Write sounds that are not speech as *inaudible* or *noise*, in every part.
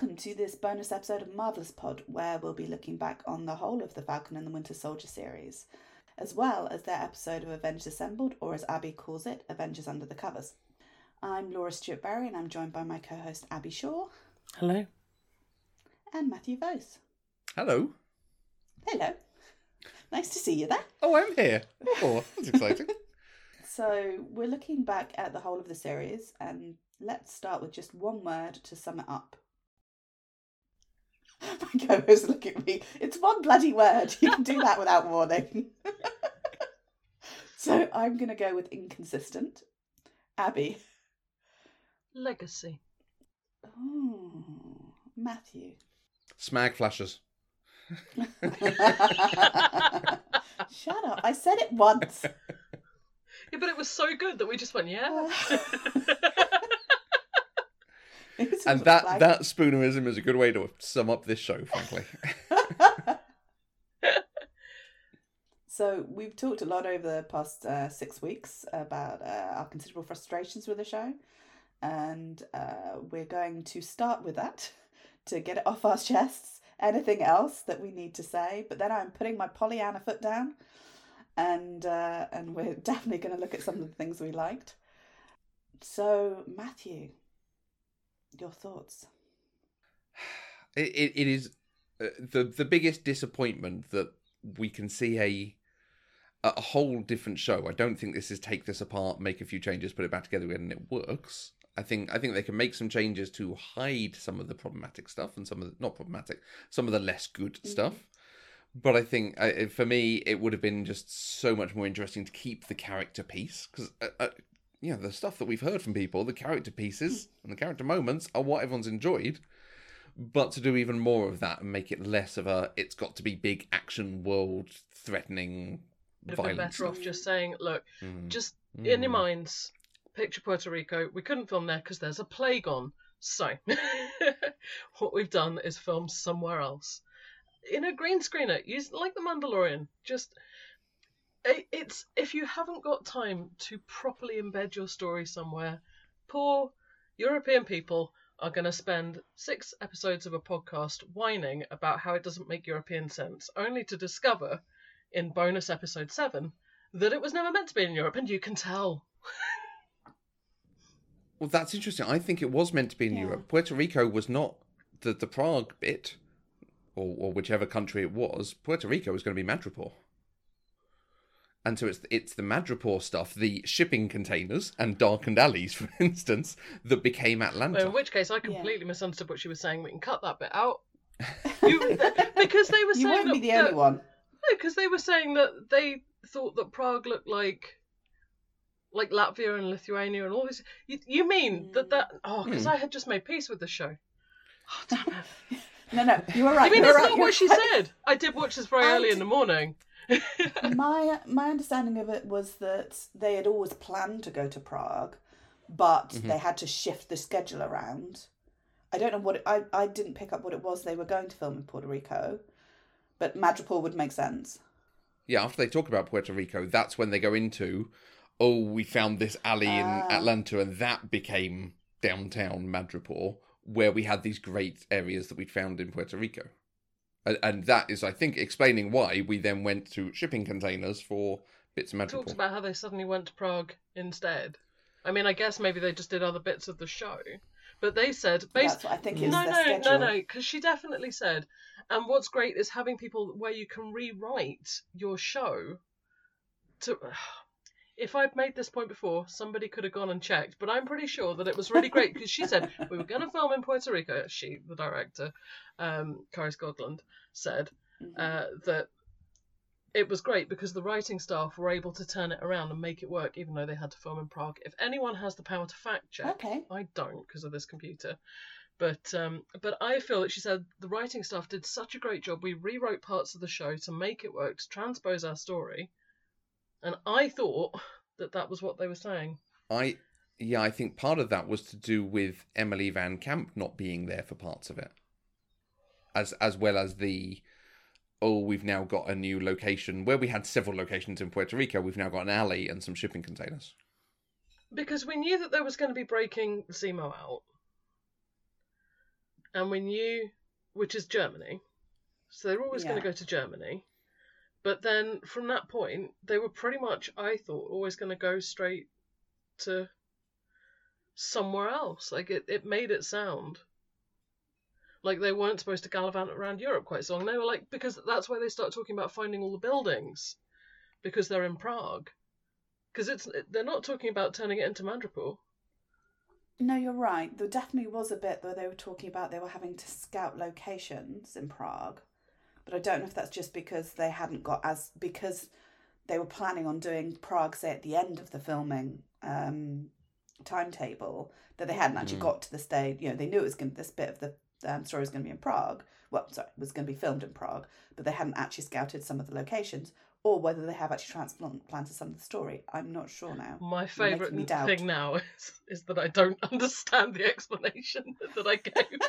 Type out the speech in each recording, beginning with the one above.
welcome to this bonus episode of Marvelous Pod, where we'll be looking back on the whole of the Falcon and the Winter Soldier series, as well as their episode of Avengers Assembled, or as Abby calls it, Avengers Under the Covers. I'm Laura Stewart Berry, and I'm joined by my co host Abby Shaw Hello. and Matthew Vose. Hello. Hello. Nice to see you there. Oh, I'm here. Oh, that's exciting. *laughs* *laughs* So, we're looking back at the whole of the series, and let's start with just one word to sum it up. *laughs* My co host look at me. It's one bloody word. You can do that *laughs* without warning. *laughs* so, I'm going to go with inconsistent. Abby. Legacy. Oh, Matthew. Smag flashes. Shut up. I said it once. Yeah, but it was so good that we just went, yeah. It's And that flag. that spoonerism is a good way to sum up this show, frankly. *laughs* so we've talked a lot over the past uh, six weeks about uh, our considerable frustrations with the show, and uh, we're going to start with that *laughs* to get it off our chests. Anything else that we need to say? But then I'm putting my Pollyanna foot down, and uh, and we're *laughs* definitely going to look at some of the things we liked. So Matthew, your thoughts? It, it, it is uh, the the biggest disappointment that we can see a a whole different show. I don't think this is take this apart, make a few changes, put it back together again, and it works. I think I think they can make some changes to hide some of the problematic stuff and some of the not problematic, some of the less good stuff. But I think uh, for me, it would have been just so much more interesting to keep the character piece because. Uh, uh, you know, the stuff that we've heard from people, the character pieces and the character moments are what everyone's enjoyed but to do even more of that and make it less of a it's got to be big action world threatening Would have been violence better off just saying, look, Mm. just in your Mm. minds, picture Puerto Rico. We couldn't film there because there's a plague on. So, *laughs* what we've done is film somewhere else. In a green screener, use like the Mandalorian. Just it's if you haven't got time to properly embed your story somewhere, poor European people are going to spend six episodes of a podcast whining about how it doesn't make European sense, only to discover in bonus episode seven that it was never meant to be in Europe, and you can tell. well that's interesting i think it was meant to be in Yeah. europe puerto rico was not the, the prague bit or, or whichever country it was puerto rico was going to be madripoor and so it's it's the Madripoor stuff, the shipping containers and darkened alleys, *laughs* for instance, that became Atlanta. In which case, I completely misunderstood what she was saying. We can cut that bit out. *laughs* You, because they were You saying won't be that- the only that- one. because they were saying that they thought that Prague looked like like Latvia and Lithuania and all this. You, you mean that that? Oh, because Hmm. I had just made peace with the show. Oh, damn it. No, no, you were right. you mean you were that's right, not you what she said? I did watch this very I early in the morning. *laughs* my my understanding of it was that they had always planned to go to Prague, but Mhm. they had to shift the schedule around. I don't know what it, I I didn't pick up what it was they were going to film in Puerto Rico, but Madripoor would make sense. Yeah, after they talk about Puerto Rico, that's when they go into, oh, we found this alley in Ah. Atlanta, and that became downtown Madripoor, where we had these great areas that we'd found in Puerto Rico. And, and that is, I think, explaining why we then went to shipping containers for bits of Talks Madripoor. about how they suddenly went to Prague instead. I mean, I guess maybe they just did other bits of the show, but they said based. That's what I think is no, their no, schedule. no, no, because she definitely said. And what's great is having people where you can rewrite your show. To, if I'd made this point before, somebody could have gone and checked. But I'm pretty sure that it was really great because she said we were going to film in Puerto Rico. She, the director, um, Kari Skogland, said Mhm. uh, that it was great because the writing staff were able to turn it around and make it work, even though they had to film in Prague. If anyone has the power to fact check, Okay. I don't because of this computer. But um, but I feel that she said the writing staff did such a great job. We rewrote parts of the show to make it work to transpose our story, and I thought that that was what they were saying. I, yeah, I think part of that was to do with Emily VanCamp not being there for parts of it, as as well as the, oh, we've now got a new location where we had several locations in Puerto Rico. We've now got an alley and some shipping containers. Because we knew that there was going to be breaking Zemo out. and we knew which is Germany. So they're always going to go to Germany. But then from that point, they were pretty much, I thought, always going to go straight to somewhere else. Like it, it made it sound like they weren't supposed to gallivant around Europe quite so long. They were like, because that's why they start talking about finding all the buildings, because they're in Prague. Because it's they're not talking about turning it into Madripoor. No, you're right. There definitely was a bit where they were talking about they were having to scout locations in Prague, but I don't know if that's just because they hadn't got as because they were planning on doing Prague say at the end of the filming um, timetable that they hadn't actually Mm. got to the stage. You know, they knew it was going to this bit of the um, story was going to be in Prague. Well, sorry, it was going to be filmed in Prague, but they hadn't actually scouted some of the locations, or whether they have actually transplanted some of the story. I'm not sure now. My favourite doubt. thing now *laughs* is, is that I don't *laughs* understand the explanation *laughs* that I gave.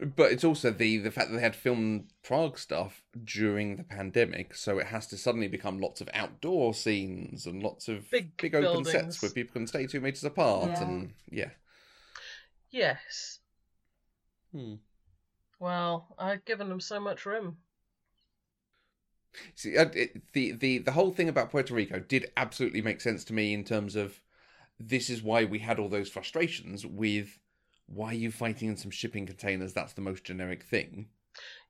But it's also the the fact that they had filmed Prague stuff during the pandemic, so it has to suddenly become lots of outdoor scenes and lots of Big big open buildings. sets where people can stay two meters apart, Yeah. and yeah. yes. Hmm. Well, I've given them so much room. See, uh, it, the the the whole thing about Puerto Rico did absolutely make sense to me in terms of this is why we had all those frustrations with why are you fighting in some shipping containers? That's the most generic thing.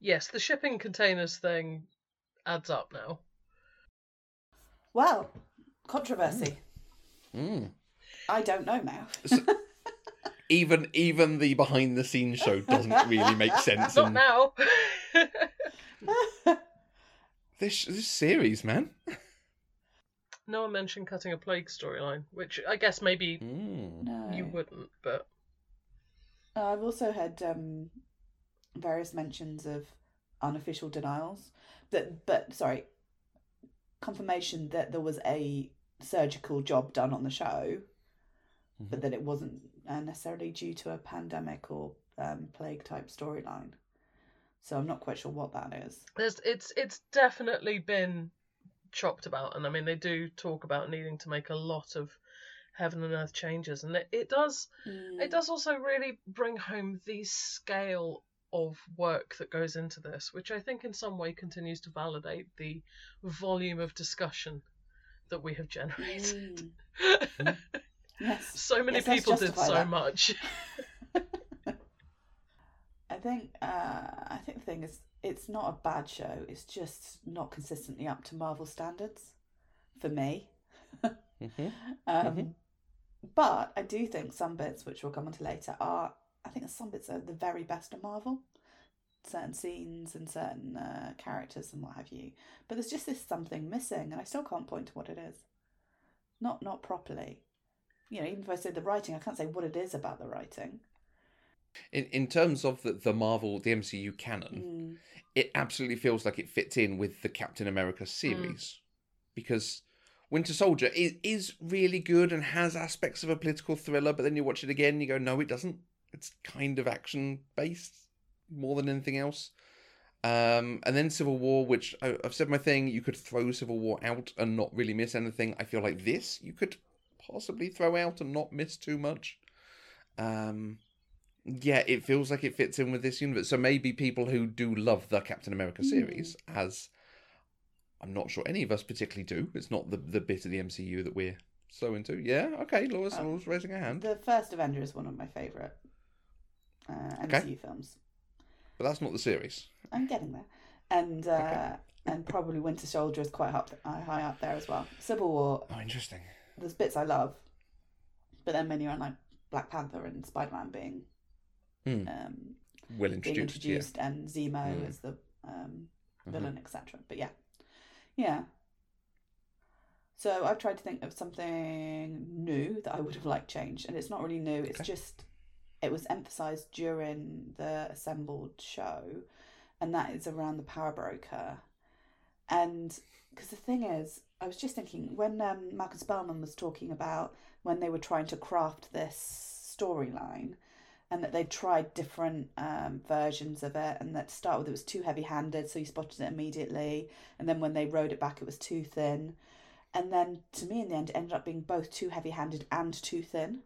Yes, the shipping containers thing adds up now. Well, controversy. Mm. I don't know now. Even even the behind the scenes show doesn't really make *laughs* sense. Not And now. *laughs* this this series, man. no one mentioned cutting a plague storyline, which I guess maybe Mm. no. you wouldn't, but Uh, I've also had um, various mentions of unofficial denials that, but sorry, confirmation that there was a surgical job done on the show, but Mhm. that it wasn't uh, necessarily due to a pandemic or um, plague type storyline. So I'm not quite sure what that is. there's it's it's definitely been chopped about, and I mean they do talk about needing to make a lot of heaven and earth changes, and it, it does Mm. it does also really bring home the scale of work that goes into this, which I think in some way continues to validate the volume of discussion that we have generated. Mm. *laughs* Yes. so many Yes, people did so that. much. *laughs* *laughs* I think uh, I think the thing is it's not a bad show. It's just not consistently up to Marvel standards for me. Mhm. Um, Mhm. But I do think some bits, which we'll come on to later, are I think some bits are the very best of Marvel. Certain scenes and certain uh, characters and what have you. But there's just this something missing, and I still can't point to what it is. Not not properly. You know, even if I say the writing, I can't say what it is about the writing. In in terms of the, the Marvel, the MCU canon, Mm. it absolutely feels like it fits in with the Captain America series because Winter Soldier is, is really good and has aspects of a political thriller, but then you watch it again and you go, no, it doesn't. It's kind of action based more than anything else. Um, and then Civil War, which I, I've said my thing, you could throw Civil War out and not really miss anything. I feel like this you could possibly throw out and not miss too much. Um, yeah, it feels like it fits in with this universe. So maybe people who do love the Captain America Hmm. series, as I'm not sure any of us particularly do. It's not the the bit of the MCU that we're so into. Yeah, okay, Laura's, Um, Laura's raising her hand, The first Avenger is one of my favourite uh, Okay. MCU films. but that's not the series. I'm getting there, and uh, and probably Winter Soldier is quite up, uh, high up there as well. Civil War, Oh, interesting. there's bits I love, but then many are like Black Panther and Spider Man being Hmm. um, Well being introduced. introduced, and Zemo Mm. as the um, Yeah. Mhm. villain, etc. But yeah, yeah. So I've tried to think of something new that I would have liked changed, and it's not really new. It's Okay. just it was emphasized during the assembled show, and that is around the power broker. And because the thing is, I was just thinking when um, Malcolm Spellman was talking about when they were trying to craft this storyline, and that they tried different um, versions of it, and that to start with it was too heavy-handed, so you spotted it immediately, and then when they rode it back, it was too thin, and then to me in the end, it ended up being both too heavy-handed and too thin.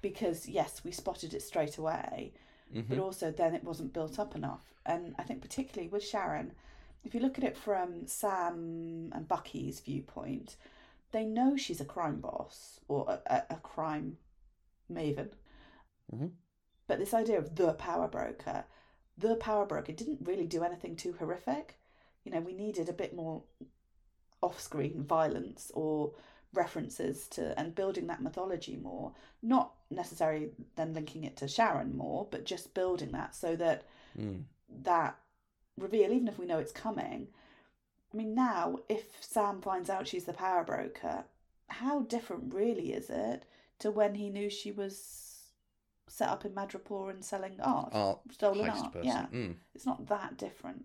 because yes, we spotted it straight away, Mhm. but also then it wasn't built up enough. And I think particularly with Sharon, if you look at it from Sam and Bucky's viewpoint, they know she's a crime boss or a, a, crime maven. Mhm. But this idea of the power broker, the power broker didn't really do anything too horrific. You know, we needed a bit more off screen violence or references to and building that mythology more. Not necessarily then linking it to Sharon more, but just building that so that Mm. that reveal, even if we know it's coming. I mean, now if Sam finds out she's the power broker, how different really is it to when he knew she was set up in Madripoor and selling art, Art stolen art? person. Yeah, Mm. it's not that different.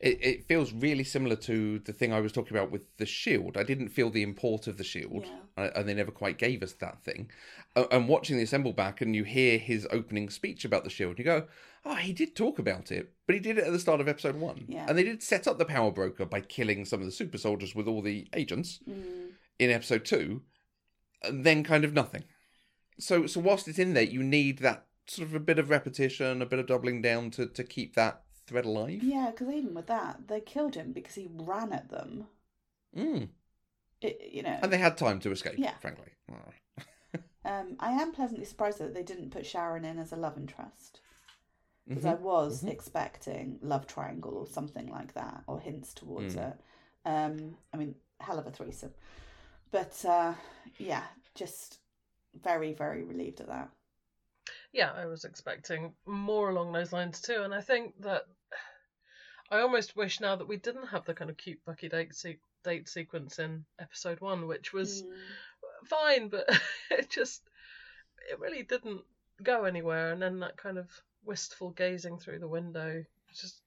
It, it feels really similar to the thing I was talking about with the shield. I didn't feel the import of the shield, Yeah. and they never quite gave us that thing. And watching the assemble back, and you hear his opening speech about the shield, you go, "Oh, he did talk about it, but he did it at the start of episode one." Yeah. And they did set up the power broker by killing some of the super soldiers with all the agents Mm. in episode two, and then kind of nothing. So, so whilst it's in there, you need that sort of a bit of repetition, a bit of doubling down to to keep that thread alive. Yeah, because even with that, they killed him because he ran at them. Mm. It, you know, And they had time to escape, Yeah. frankly. *laughs* Um, I am pleasantly surprised that they didn't put Sharon in as a love interest. because Mhm. I was mhm. expecting love triangle or something like that, or hints towards Mm. it. Um, I mean, hell of a threesome, but uh, yeah, just very very relieved at that. yeah, I was expecting more along those lines too, and I think that *sighs* I almost wish now that we didn't have the kind of cute Bucky date se- date sequence in episode one, which was Mm. fine, but *laughs* it just it really didn't go anywhere, and then that kind of wistful gazing through the window, just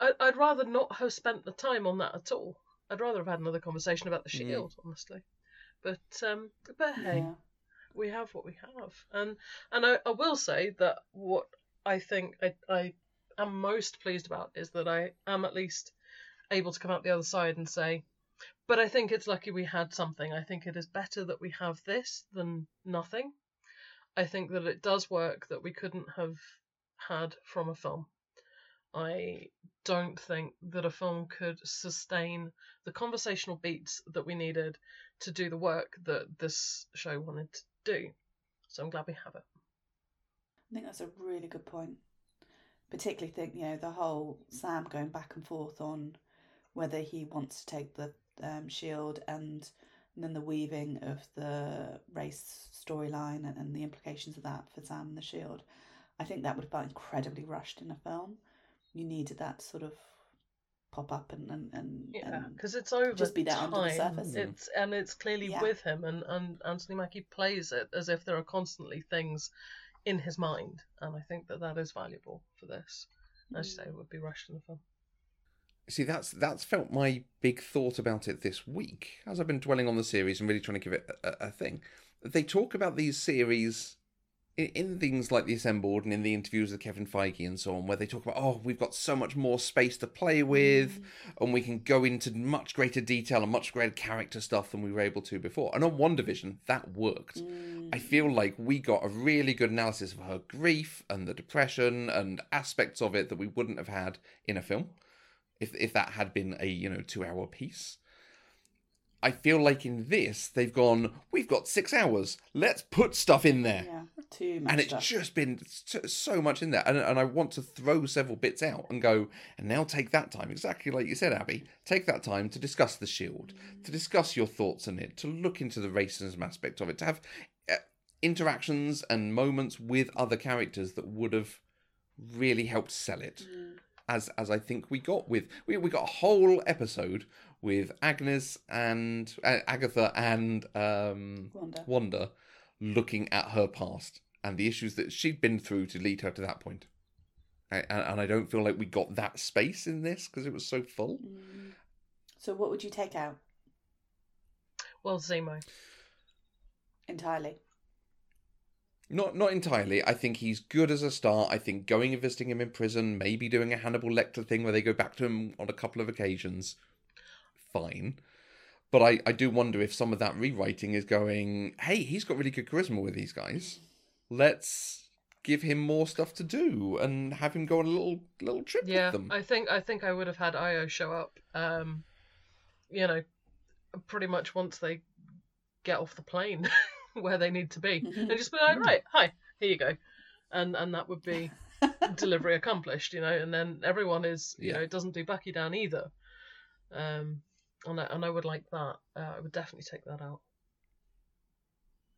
I, I'd rather not have spent the time on that at all. I'd rather have had another conversation about the Mm. shield, honestly. But um, but hey, Yeah. We have what we have, and and I, I will say that what I think I I am most pleased about is that I am at least able to come out the other side and say, but I think it's lucky we had something. I think it is better that we have this than nothing. I think that it does work that we couldn't have had from a film. I don't think that a film could sustain the conversational beats that we needed to do the work that this show wanted do. So I'm glad we have it. I think that's a really good point. Particularly think you know the whole Sam going back and forth on whether he wants to take the um, shield and, and then the weaving of the race storyline and, and the implications of that for Sam and the shield. I think that would have been incredibly rushed in a film. You needed that sort of pop up and and, and, Yeah, because it's over just be there time. under the surface. It's and it's clearly Yeah. with him, and and Anthony Mackie plays it as if there are constantly things in his mind, and I think that that is valuable for this. As you say, Mm. it would be rushed in the film. See, that's that's felt my big thought about it this week as I've been dwelling on the series and really trying to give it a, a thing. They talk about these series in, in things like the Assembled and in the interviews with Kevin Feige and so on, where they talk about, oh, we've got so much more space to play with, and we can go into much greater detail and much greater character stuff than we were able to before. And on WandaVision, that worked. Mm. I feel like we got a really good analysis of her grief and the depression and aspects of it that we wouldn't have had in a film if if that had been a you know two hour piece. I feel like in this they've gone. We've got six hours. Let's put stuff in there, Yeah, too much and it's stuff. just been so, so much in there. And and I want to throw several bits out and go. And now take that time, exactly like you said, Abby. Take that time to discuss the shield, to discuss your thoughts on it, to look into the racism aspect of it, to have uh, interactions and moments with other characters that would have really helped sell it Mm. as as I think we got with we we got a whole episode with Agnes and uh, Agatha and um Wanda. Wanda looking at her past and the issues that she'd been through to lead her to that point. A- And, and I don't feel like we got that space in this because it was so full. Mm. So what would you take out Well, Zemo. entirely? Not not entirely. I think he's good as a start. I think going and visiting him in prison, maybe doing a Hannibal Lecter thing where they go back to him on a couple of occasions, fine. But I, I do wonder if some of that rewriting is going, hey, he's got really good charisma with these guys. Let's give him more stuff to do and have him go on a little little trip Yeah, with them. I think I think I would have had Ayo show up. Um, you know, pretty much once they get off the plane *laughs* where they need to be, *laughs* and just be like, right, hi, here you go, and and that would be *laughs* delivery accomplished, you know. And then everyone is, you Yeah. know, it doesn't do Bucky down either. Um, and I, and I would like that. Uh, I would definitely take that out.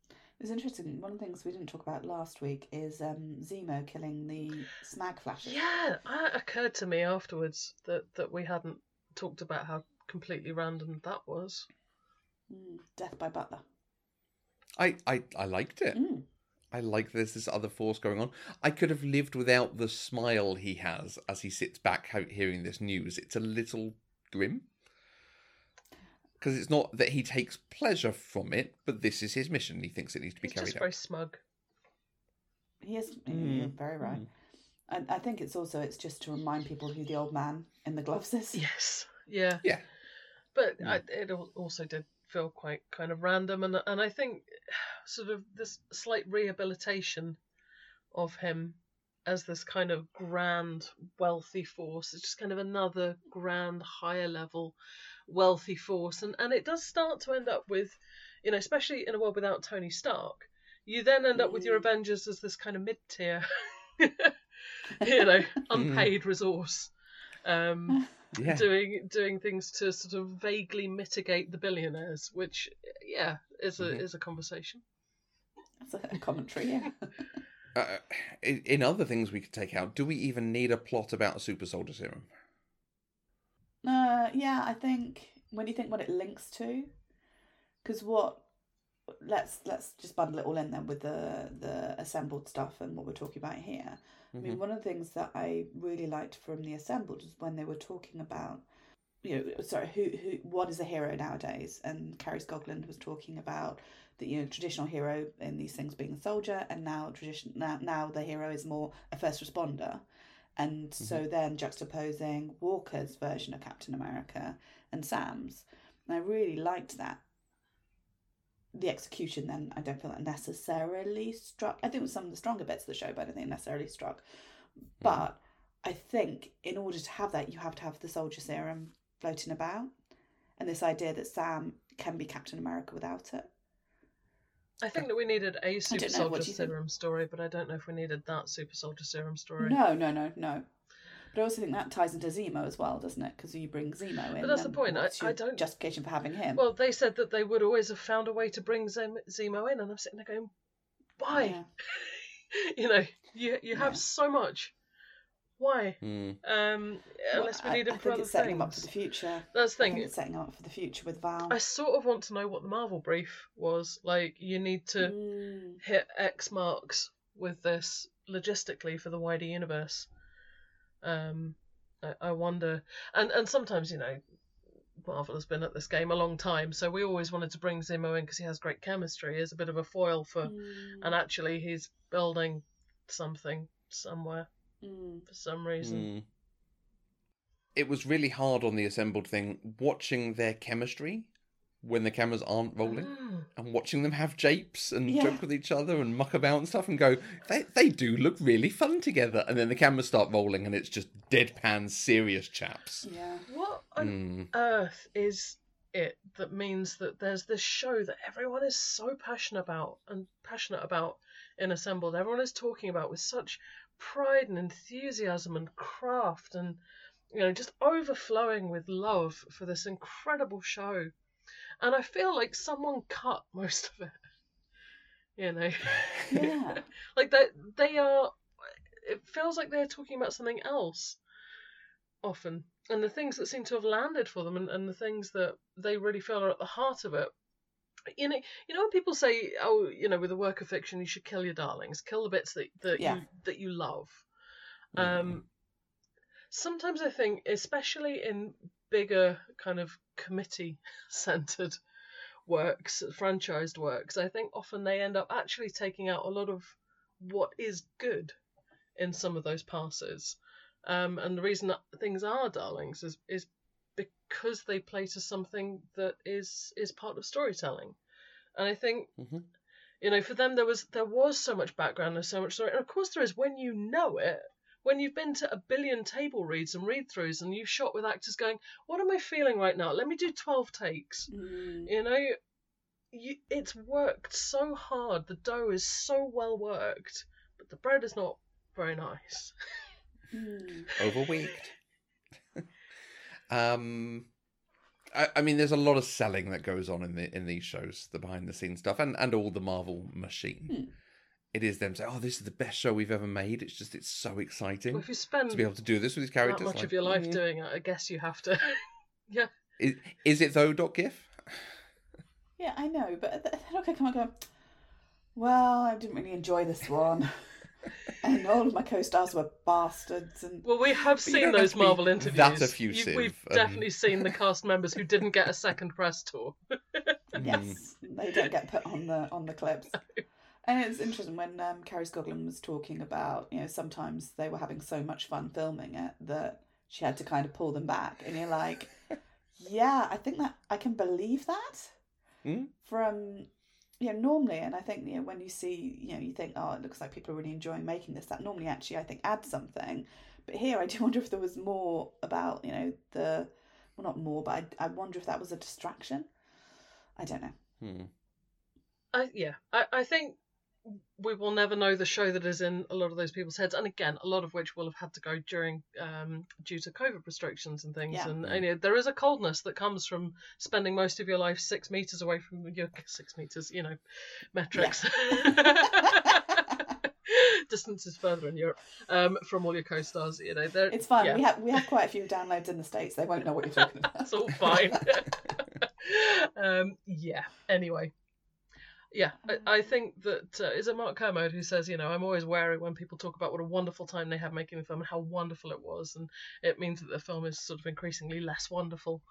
It was interesting. One of the things we didn't talk about last week is um, Zemo killing the Smag Flashes. Yeah, it occurred to me afterwards that that we hadn't talked about how completely random that was. Mm, Death by Butler. I, I, I liked it. Mm. I like there's this other force going on. I could have lived without the smile he has as he sits back hearing this news. It's a little grim. Because it's not that he takes pleasure from it, but this is his mission. He thinks it needs to be He's carried just out. very smug. He is. Mm, very right. mm. And I think it's also it's just to remind people who the old man in the gloves is. Yes, yeah, Yeah. but Mm. I, it also did feel quite kind of random, and and I think *sighs* sort of this slight rehabilitation of him as this kind of grand wealthy force. It's just kind of another grand higher level wealthy force, and and it does start to end up with, you know, especially in a world without Tony Stark. You then end up with your Mm. Avengers as this kind of mid tier, *laughs* you know, *laughs* unpaid resource. Um, *laughs* Yeah. doing doing things to sort of vaguely mitigate the billionaires, which yeah is a Mhm. is a conversation. That's a commentary. Yeah. Uh, in, in other things we could take out, do we even need a plot about a super soldier serum? Uh, yeah, I think when you think what it links to, because what let's let's just bundle it all in then with the the assembled stuff and what we're talking about here. I mean, Mhm. one of the things that I really liked from the assembled is when they were talking about, you know, sorry, who who what is a hero nowadays? And Kari Skogland was talking about the you know traditional hero in these things being a soldier, and now tradition now now the hero is more a first responder. And so mm-hmm. then juxtaposing Walker's version of Captain America and Sam's. And I really liked that. The execution then I don't feel that necessarily struck. I think it was some of the stronger bits of the show, but I don't think it necessarily struck. Mm-hmm. But I think in order to have that, you have to have the soldier serum floating about, and this idea that Sam can be Captain America without it. I think that we needed a super don't know, what soldier you think? serum story, but I don't know if we needed that super soldier serum story. No, no, no, no. But I also think that ties into Zemo as well, doesn't it? Because you bring Zemo in. But that's the point, I- I don't- justification for having him. Well, they said that they would always have found a way to bring Zemo in, and I'm sitting there going, why? Yeah. *laughs* you know, you you have Yeah. so much. Why? Mm. Um, Well, unless we I- need him I for think other it's setting him up for the future. That's the I think thing. it's setting him up for the future with Val. I sort of want to know what the Marvel brief was. Like, you need to Mm. hit X marks with this logistically for the wider universe. Um, I, I wonder, and and sometimes you know, Marvel has been at this game a long time, so we always wanted to bring Zemo in because he has great chemistry as a bit of a foil for, Mm. and actually he's building something somewhere Mm. for some reason. Mm. It was really hard on the assembled thing watching their chemistry when the cameras aren't rolling Mm. and watching them have japes and Yeah. joke with each other and muck about and stuff and go, they, they do look really fun together. And then the cameras start rolling and it's just deadpan serious chaps. Yeah. What on Mm. earth is it that means that there's this show that everyone is so passionate about and passionate about in Assembled? Everyone is talking about with such pride and enthusiasm and craft and you know just overflowing with love for this incredible show. And I feel like someone cut *laughs* most of it. You know. Yeah. *laughs* like they they are it feels like they're talking about something else often and the things that seem to have landed for them and, and the things that they really feel are at the heart of it you know you know when people say oh you know with a work of fiction you should kill your darlings kill the bits that, that Yeah. you that you love Mm. um sometimes i think especially in bigger kind of committee *laughs* centered works franchised works i think often they end up actually taking out a lot of what is good in some of those passes um, and the reason that things are darlings is is because they play to something that is is part of storytelling. And I think Mhm. you know, for them there was there was so much background, and so much story. And of course there is when you know it. When you've been to a billion table reads and read throughs and you've shot with actors going, What am I feeling right now? Let me do twelve takes. Mm. You know, you, it's worked so hard. The dough is so well worked, but the bread is not very nice. Mm. Overweeked. Um, I, I mean, there's a lot of selling that goes on in the in these shows, the behind the scenes stuff, and and all the Marvel machine. Hmm. It is them saying, "Oh, this is the best show we've ever made." It's just, it's so exciting Well, if you spend to be able to do this with these that characters. much like, of your life mm. doing it, I guess you have to. *laughs* yeah. Is, is it though, Doc Gif? Yeah, I know, but th- then okay, come on, go. Well, I didn't really enjoy this one, and all of my co-stars were bastards, and Well, we have But seen don't have those to be Marvel that interviews. effusive, You- we've um, definitely seen the cast members who didn't get a second press tour. Mm. yes, they don't get put on the on the clips. And it's interesting when um, Kari Skogland was talking about, you know, sometimes they were having so much fun filming it that she had to kind of pull them back, and you're like, *laughs* yeah, I think that I can believe that Hmm? from you know normally, and I think you know when you see, you know, you think, oh, it looks like people are really enjoying making this. That normally actually I think adds something, but here I do *laughs* wonder if there was more about you know the well not more, but I I wonder if that was a distraction. I don't know. Hmm. I, yeah, I, I think we will never know the show that is in a lot of those people's heads, and again, a lot of which will have had to go during um, due to COVID restrictions and things. Yeah. And, and, you know, there is a coldness that comes from spending most of your life six meters away from your six meters, you know, metrics. *laughs* *laughs* Distances further in Europe um, from all your co-stars. You know, they're, It's fine. yeah. We have we have quite a few downloads in the states. They won't know what you're talking *laughs* about. That's all fine. um, yeah. Anyway, yeah, I, I think that uh, is it Mark Kermode who says, you know, I'm always wary when people talk about what a wonderful time they had making the film and how wonderful it was, and it means that the film is sort of increasingly less wonderful.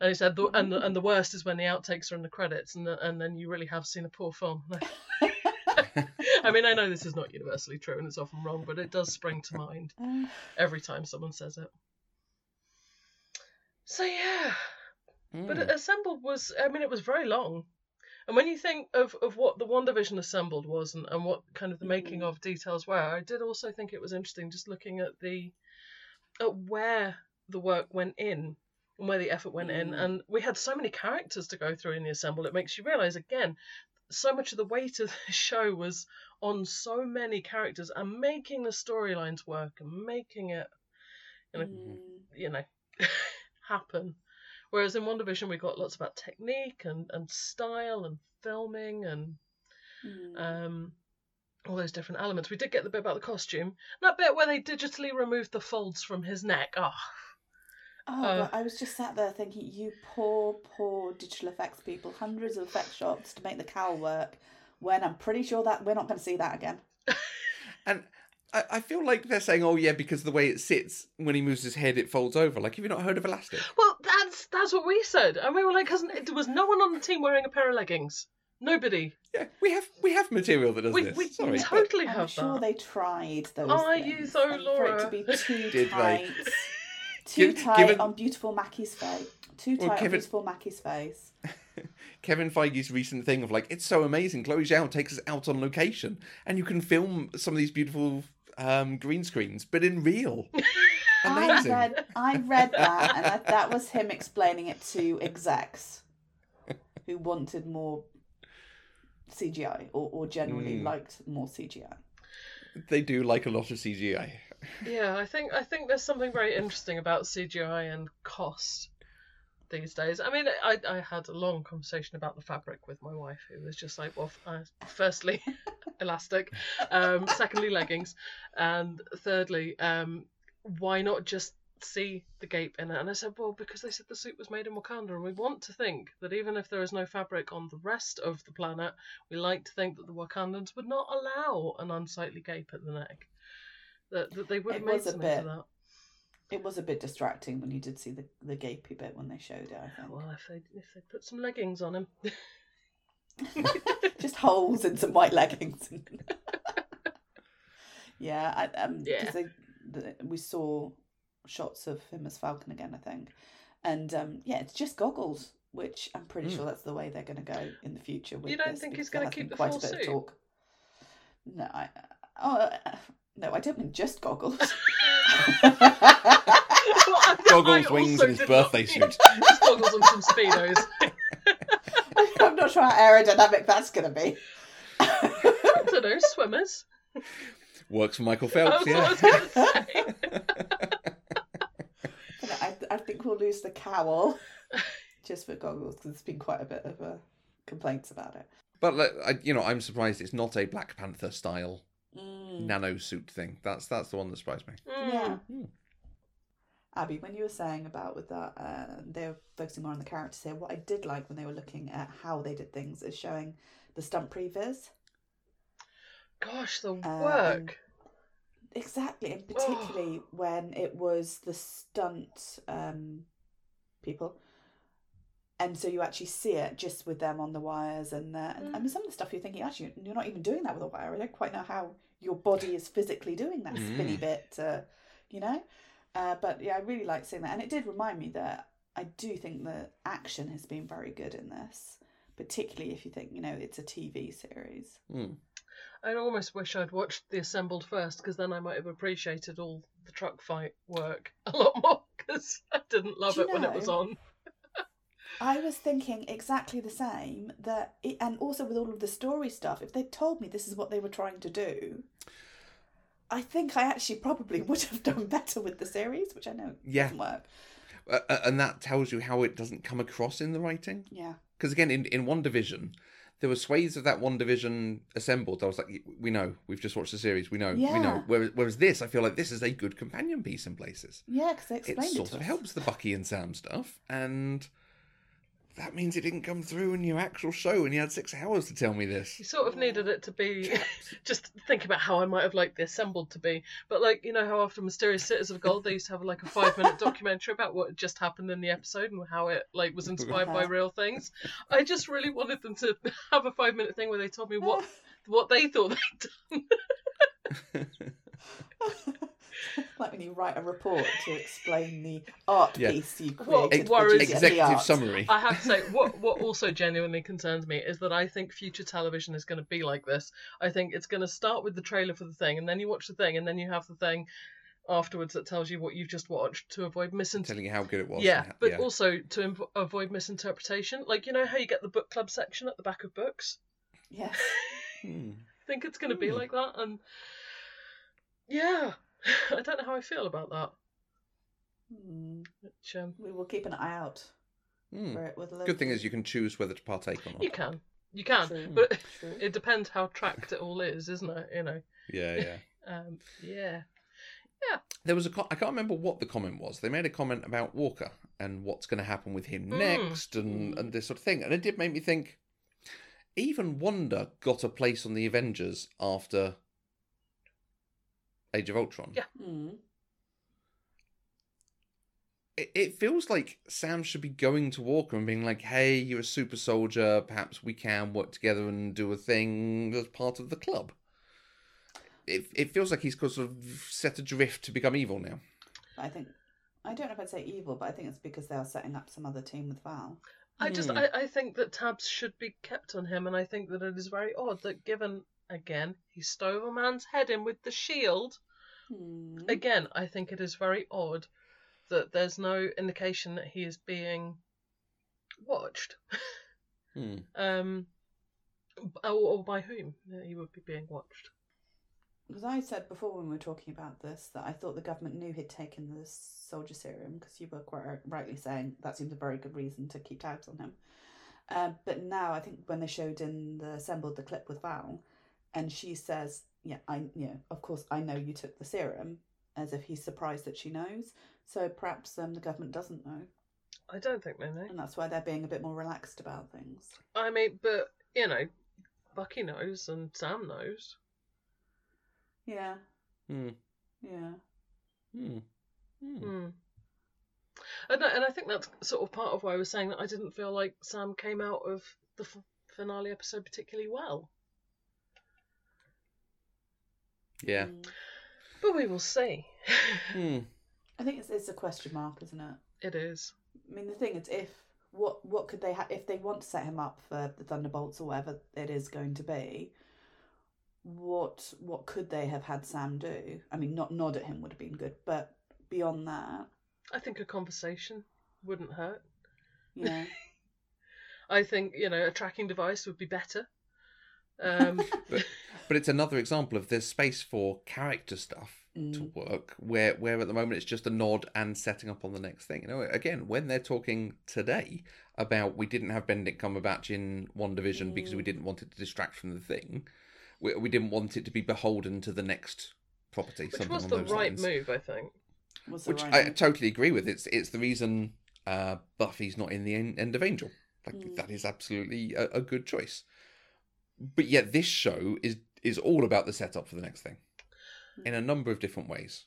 And he said, the, and the, and the worst is when the outtakes are in the credits, and the, and then you really have seen a poor film. *laughs* I mean, I know this is not universally true and it's often wrong, but it does spring to mind *sighs* every time someone says it. So yeah, but Hmm. Assembled was, I mean, it was very long. And when you think of, of what the WandaVision Assembled was and, and what kind of the making Mhm. of details were, I did also think it was interesting just looking at the at where the work went in and where the effort went in. Mm. And we had so many characters to go through in the Assembled. It makes you realise again, so much of the weight *laughs* of the show was on so many characters and making the storylines work and making it, you know, mm, you know, *laughs* happen. Whereas in WandaVision we got lots about technique and, and style and filming and mm. um, all those different elements. We did get the bit about the costume. That bit where they digitally removed the folds from his neck. Oh, Oh, uh, I was just sat there thinking, you poor, poor digital effects people, hundreds of effect shots to make the cowl work. When I'm pretty sure that we're not going to see that again. *laughs* And I, I feel like they're saying, "Oh yeah," because the way it sits when he moves his head, it folds over. Like, have you not heard of elastic? well, that's that's what we said, and we were like, "Hasn't there was no one on the team wearing a pair of leggings? Nobody. Yeah, we have we have material that does We, this. we Sorry, totally I'm have sure that." they tried those Are things. you though, and For it Laura? to be *laughs* too Did they? tight. *laughs* Too Give- tight given- on beautiful Mackie's face. Too Well, tight on Kevin- beautiful Mackie's face. *laughs* Kevin Feige's recent thing of like, it's so amazing. Chloe Zhao takes us out on location, and you can film some of these beautiful um, green screens, but in real. *laughs* Amazing. I read, I read that, and I, that was him explaining it to execs who wanted more CGI or, or generally Mm. liked more CGI. They do like a lot of CGI. Yeah, I think I think there's something very interesting about CGI and cost these days. I mean, I I had a long conversation about the fabric with my wife, who was just like, well, uh, firstly, *laughs* elastic, um, secondly, leggings, and thirdly, um, why not just see the gape in it? And I said, well, because they said the suit was made in Wakanda, and we want to think that even if there is no fabric on the rest of the planet, we like to think that the Wakandans would not allow an unsightly gape at the neck. That, that they would have made something for that. It was a bit distracting when you did see the, the gapey bit when they showed it, I think. Well, if they if they put some leggings on him, *laughs* Just holes in some white leggings. *laughs* yeah, I, um, Yeah. because they, the, we saw shots of him as Falcon again, I think, And um, yeah, it's just goggles, which I'm pretty Mm. sure that's the way they're going to go in the future. You don't think he's gonna keep the quite full a bit suit? of talk. No, I, oh, uh, no, I don't mean just goggles. *laughs* Goggles, wings, also and his did not birthday suit. *laughs* Just goggles and some speedos. *laughs* I'm not sure how aerodynamic that's going to be. I don't know, swimmers. Works for Michael That Phelps, was what I yeah. was say. I, I think we'll lose the cowl just for goggles because there's been quite a bit of uh, complaints about it. but like, I, you know, I'm surprised it's not a Black Panther style Mm. nano suit thing. That's that's the one that surprised me. Yeah. Mm. Abby, when you were saying about with that, uh, they were focusing more on the characters here. What I did like when they were looking at how they did things is showing the stunt previs. Gosh, the Um, work. Exactly, and particularly when it was the stunt um, people. And so you actually see it just with them on the wires, and, uh, and I mean some of the stuff you're thinking actually you're not even doing that with a wire. I don't quite know how your body is physically doing that spinny Mm. bit, uh, you know. Uh, but yeah, I really like seeing that, and it did remind me that I do think the action has been very good in this, particularly if you think you know it's a TV series. Mm. I almost wish I'd watched the assembled first because then I might have appreciated all the truck fight work *laughs* a lot more because I didn't love Do you it when it was on. I was thinking exactly the same. That it, and also with all of the story stuff, if they'd told me this is what they were trying to do, I think I actually probably would have done *laughs* better with the series, which I know Yeah. doesn't work. Uh, and that tells you how it doesn't come across in the writing. Yeah, Because again, in, in WandaVision, there were swathes of that WandaVision assembled. I was like, we know, we've just watched the series, we know, we know. Whereas, whereas this, I feel like this is a good companion piece in places. yeah, because It it, sort to of us. helps the Bucky and Sam stuff, and that means it didn't come through in your actual show, and you had six hours to tell me this. You sort of needed it to be *laughs* just think about how I might have liked the assembled to be. But like you know how often Mysterious Cities of Gold they used to have like a five minute documentary about what had just happened in the episode and how it like was inspired by Uh-huh. real things. I just really wanted them to *laughs* have a five minute thing where they told me what *laughs* what they thought they'd done. *laughs* like when you write a report to explain the art Yeah. piece you Well, created. Ex- for worries- GCSE executive art. summary. I have to say, what what also genuinely concerns me is that I think future television is going to be like this. I think it's going to start with the trailer for the thing, and then you watch the thing, and then you have the thing afterwards that tells you what you've just watched to avoid misinterpretation. Telling you how good it was. Yeah, how- but yeah. also to inv- avoid misinterpretation. Like you know how you get the book club section at the back of books. Yes. *laughs* Hmm. I think it's going to be Hmm. like that, and yeah, I don't know how I feel about that. Hmm. Which, um, We will keep an eye out Hmm. for it with a Good thing is you can choose whether to partake or not. you can, you can, True. but *laughs* True. it depends how tracked it all is, isn't it? You know. Yeah, yeah. *laughs* Um, yeah. There was a co- I can't remember what the comment was. They made a comment about Walker and what's going to happen with him Mm. next and and this sort of thing, and it did make me think. Even Wanda got a place on the Avengers after Age of Ultron. Yeah. Hmm. It, it feels like Sam should be going to Walker and being like, "Hey, you're a super soldier. Perhaps we can work together and do a thing as part of the club." It it feels like he's sort of set adrift to become evil now. I think I don't know if I'd say evil, but I think it's because they are setting up some other team with Val. I just Hmm. I, I think that tabs should be kept on him and I think that it is very odd that given again he stove a man's head in with the shield. Hmm. Again, I think it is very odd that there's no indication that he is being watched. Hmm. *laughs* Um or, or by whom he would be being watched. Because I said before when we were talking about this that I thought the government knew he'd taken the soldier serum because you were quite rightly saying that seems a very good reason to keep tabs on him. Um, but now I think when they showed in the assembled the clip with Val, and she says, "Yeah, I, you know, of course I know you took the serum," as if he's surprised that she knows. So perhaps um, the government doesn't know, I don't think they know. and that's why they're being a bit more relaxed about things. I mean, but you know, Bucky knows and Sam knows. Yeah, Hmm. yeah. Hmm. Hmm. Hmm. And I, and I think that's sort of part of why I was saying that I didn't feel like Sam came out of the f- finale episode particularly well. Yeah. Mm. But we will see. *laughs* Hmm. I think it's, it's a question mark, isn't it? it is. I mean, the thing is, if what what could they have if they want to set him up for the Thunderbolts or whatever it is going to be? What what could they have had Sam do? I mean, not nod at him would have been good, but beyond that, I think a conversation wouldn't hurt. yeah, *laughs* *laughs* I think you know a tracking device would be better. Um, But it's another example of there's space for character stuff to Mm. work where where at the moment it's just a nod and setting up on the next thing. You know, again, when they're talking today about we didn't have Benedict Cumberbatch in WandaVision because we Mm. didn't want it to distract from the thing. We, we didn't want it to be beholden to the next property. which something was the those right lines. move, I think. was Which right I move. totally agree with. It's it's the reason uh, Buffy's not in the end, end of Angel. Like Mm. that is absolutely a, a good choice. But yet this show is is all about the setup for the next thing, in a number of different ways.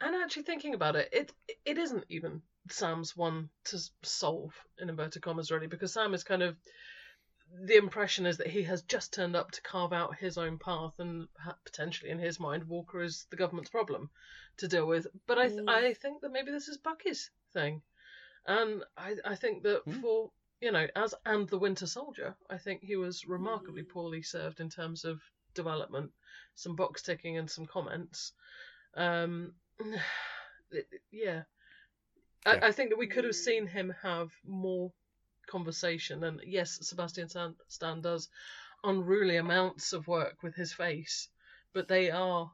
And actually thinking about it, it it isn't even Sam's one to solve in inverted commas really, because Sam is kind of the impression is that he has just turned up to carve out his own path, and potentially in his mind, Walker is the government's problem to deal with. But I th- Mm. I think that maybe this is Bucky's thing, and I I think that Mm. for you know as and the Winter Soldier, I think he was remarkably Mm. poorly served in terms of development, some box ticking and some comments. Um, *sighs* it- yeah. Yeah. I, I think that we could have seen him have more conversation. And yes, Sebastian Stan, Stan does unruly amounts of work with his face, but they are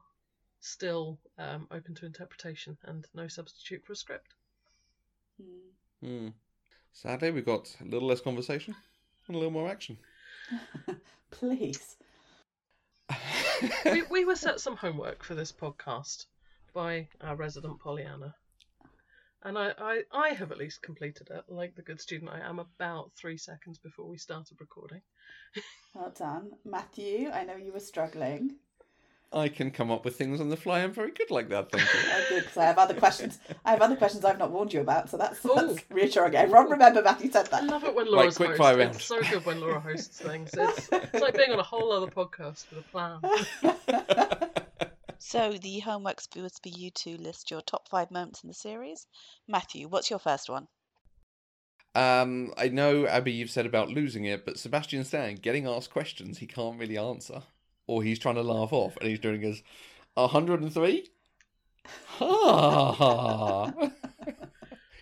still um, open to interpretation and no substitute for a script. Mm. Hmm. Sadly, we've got a little less conversation and a little more action. *laughs* Please. we, we were set some homework for this podcast by our resident Pollyanna. And I, I, I have at least completed it, like the good student I am, about three seconds before we started recording. *laughs* Well done. Matthew, I know you were struggling. I can come up with things on the fly. I'm very good like that, thank you. Oh, *laughs* good, because I have other questions. I have other questions I've not warned you about, so that's, that's reassuring. Everyone remember Matthew said that. I love it when Laura's quick host. fire round. It's so good when Laura hosts things. *laughs* It's, it's like being on a whole other podcast with a plan. *laughs* So the homework's was for you to list your top five moments in the series. Matthew, what's your first one? um, I know, Abby, you've said about losing it, but Sebastian Stan getting asked questions he can't really answer, or he's trying to laugh off, and he's doing his 103. Ha ha.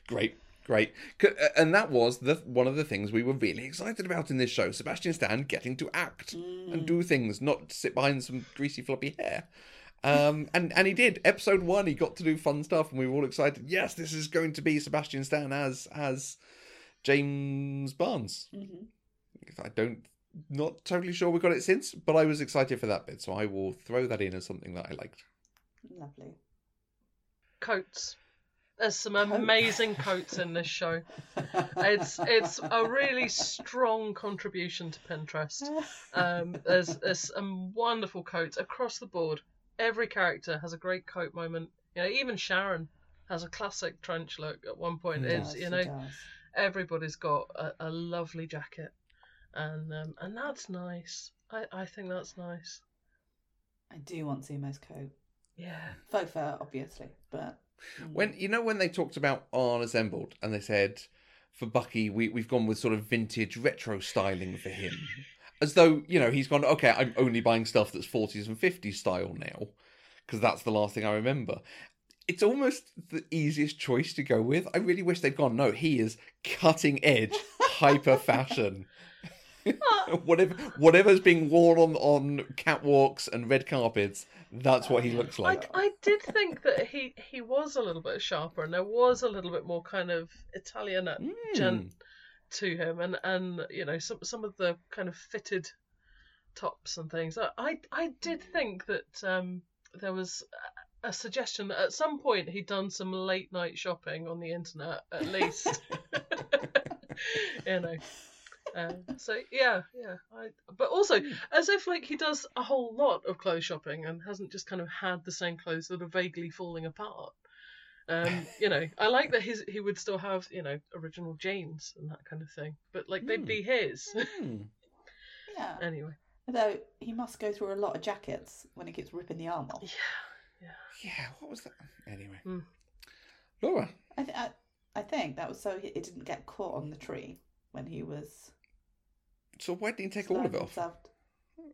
Great, great, uh, and that was the one of the things we were really excited about in this show. Sebastian Stan getting to act and do things, not sit behind some greasy floppy hair. Um, and and he did. Episode one, he got to do fun stuff, and we were all excited. Yes, this is going to be Sebastian Stan as as James Barnes. Mhm. I don't, not totally sure we got it since, but I was excited for that bit, so I will throw that in as something that I liked. Lovely. Coats. There's some amazing coats in this show. *laughs* It's it's a really strong contribution to Pinterest. Um, there's there's some wonderful coats across the board. Every character has a great coat moment. You know, even Sharon has a classic trench look at one point. Yes, It's you know does. everybody's got a, a lovely jacket, and um, and that's nice. I I think that's nice. I do want Zemo's coat. Yeah. Faux fur, obviously, but mm. When you know when they talked about on Assembled, and they said for Bucky, we we've gone with sort of vintage retro styling for him, *laughs* as though you know he's gone. Okay, I'm only buying stuff that's 40s and 50s style now, because that's the last thing I remember. It's almost the easiest choice to go with. I really wish they'd gone. No, he is cutting edge, *laughs* hyper fashion. *laughs* Whatever, whatever's being worn on on catwalks and red carpets, that's what he looks like. I did think that he he was a little bit sharper and there was a little bit more kind of Italian gent Mm. to him and and you know some some of the kind of fitted tops and things. I I, I did think that um there was a a suggestion that at some point he'd done some late night shopping on the internet at least. *laughs* *laughs* you know. Um, so yeah, yeah. I, but also, as if like he does a whole lot of clothes shopping and hasn't just kind of had the same clothes that are vaguely falling apart. Um, *laughs* you know, I like that his he would still have you know original jeans and that kind of thing, but like they'd Hmm. be his Hmm. *laughs* yeah. anyway. though he must go through a lot of jackets when he keeps ripping the arm off. Yeah, Yeah, Yeah. what was that? Anyway. Hmm. Laura. I, th- I, I I think that was so he- it didn't get caught on the tree when he was. So why didn't you take all of it off? himself-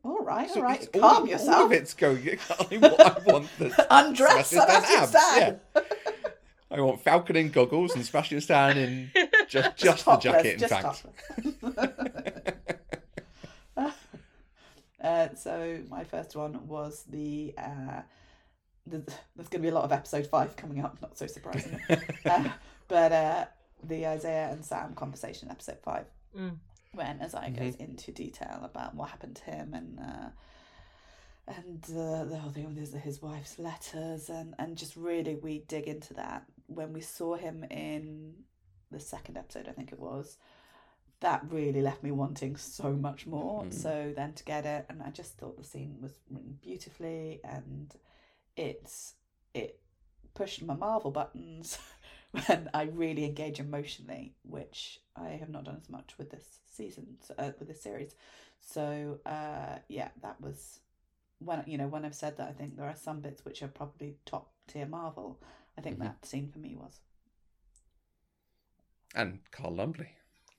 All right, So all right. it's all- Calm All yourself. of it's going. I want, I want the Undress Sebastian Sebastian Stan Stan. I want Falcon in goggles and Sebastian Stan in *laughs* just just the jacket. In just fact, *laughs* uh, so my first one was the. Uh, the there's going to be a lot of episode five coming up. Not so surprising, *laughs* uh, but uh, the Isaiah and Sam conversation, episode five, Mm. When Isaiah goes into detail about what happened to him and. Uh, and uh, the whole thing with his, his wife's letters and, and just really we dig into that when we saw him in the second episode i think it was that really left me wanting so much more Mm. so then to get it and i just thought the scene was written beautifully and it's it pushed my marvel buttons *laughs* *laughs* when i really engage emotionally which i have not done as much with this season uh, with this series so uh yeah that was when you know when I've said that, I think there are some bits which are probably top tier Marvel. I think Mhm. that scene for me was and Carl Lumbly.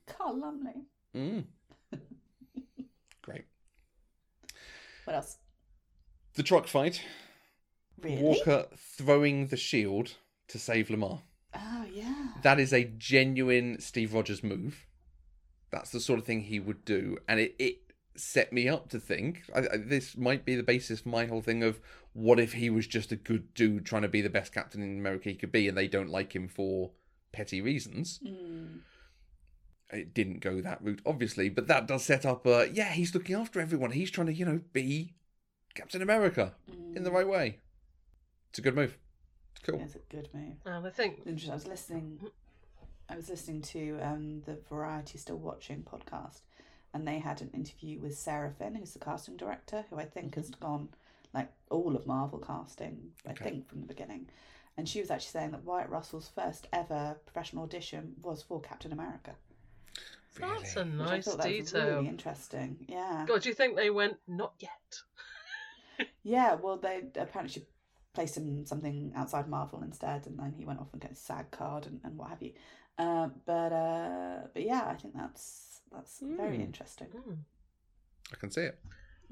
Carl Lumley. Mm. *laughs* Great. What else? The truck fight. Really? Walker throwing the shield to save Lamar. Oh yeah. That is a genuine Steve Rogers move. That's the sort of thing he would do, and it, it set me up to think I, I, this might be the basis for my whole thing of what if he was just a good dude trying to be the best captain in America he could be, and they don't like him for petty reasons. Mm. It didn't go that route, obviously, but that does set up a yeah, he's looking after everyone. He's trying to you know be Captain America in the Mm. right way. It's a good move. It's cool. It's a good move. And I think Interesting. I was listening. I was listening to um the Variety Still Watching podcast, and they had an interview with Sarah Finn, who's the casting director, who I think has gone like all of Marvel casting. I Okay. think from the beginning, and she was actually saying that Wyatt Russell's first ever professional audition was for Captain America. that's a Really? Which I nice thought that was detail. really interesting. Yeah. God, do you think they went not yet? Yeah, well, they apparently she placed him something outside Marvel instead, and then he went off and got a SAG card and, and what have you. Uh, but uh, but yeah, I think that's that's very Hmm. interesting. Mm. I can see it.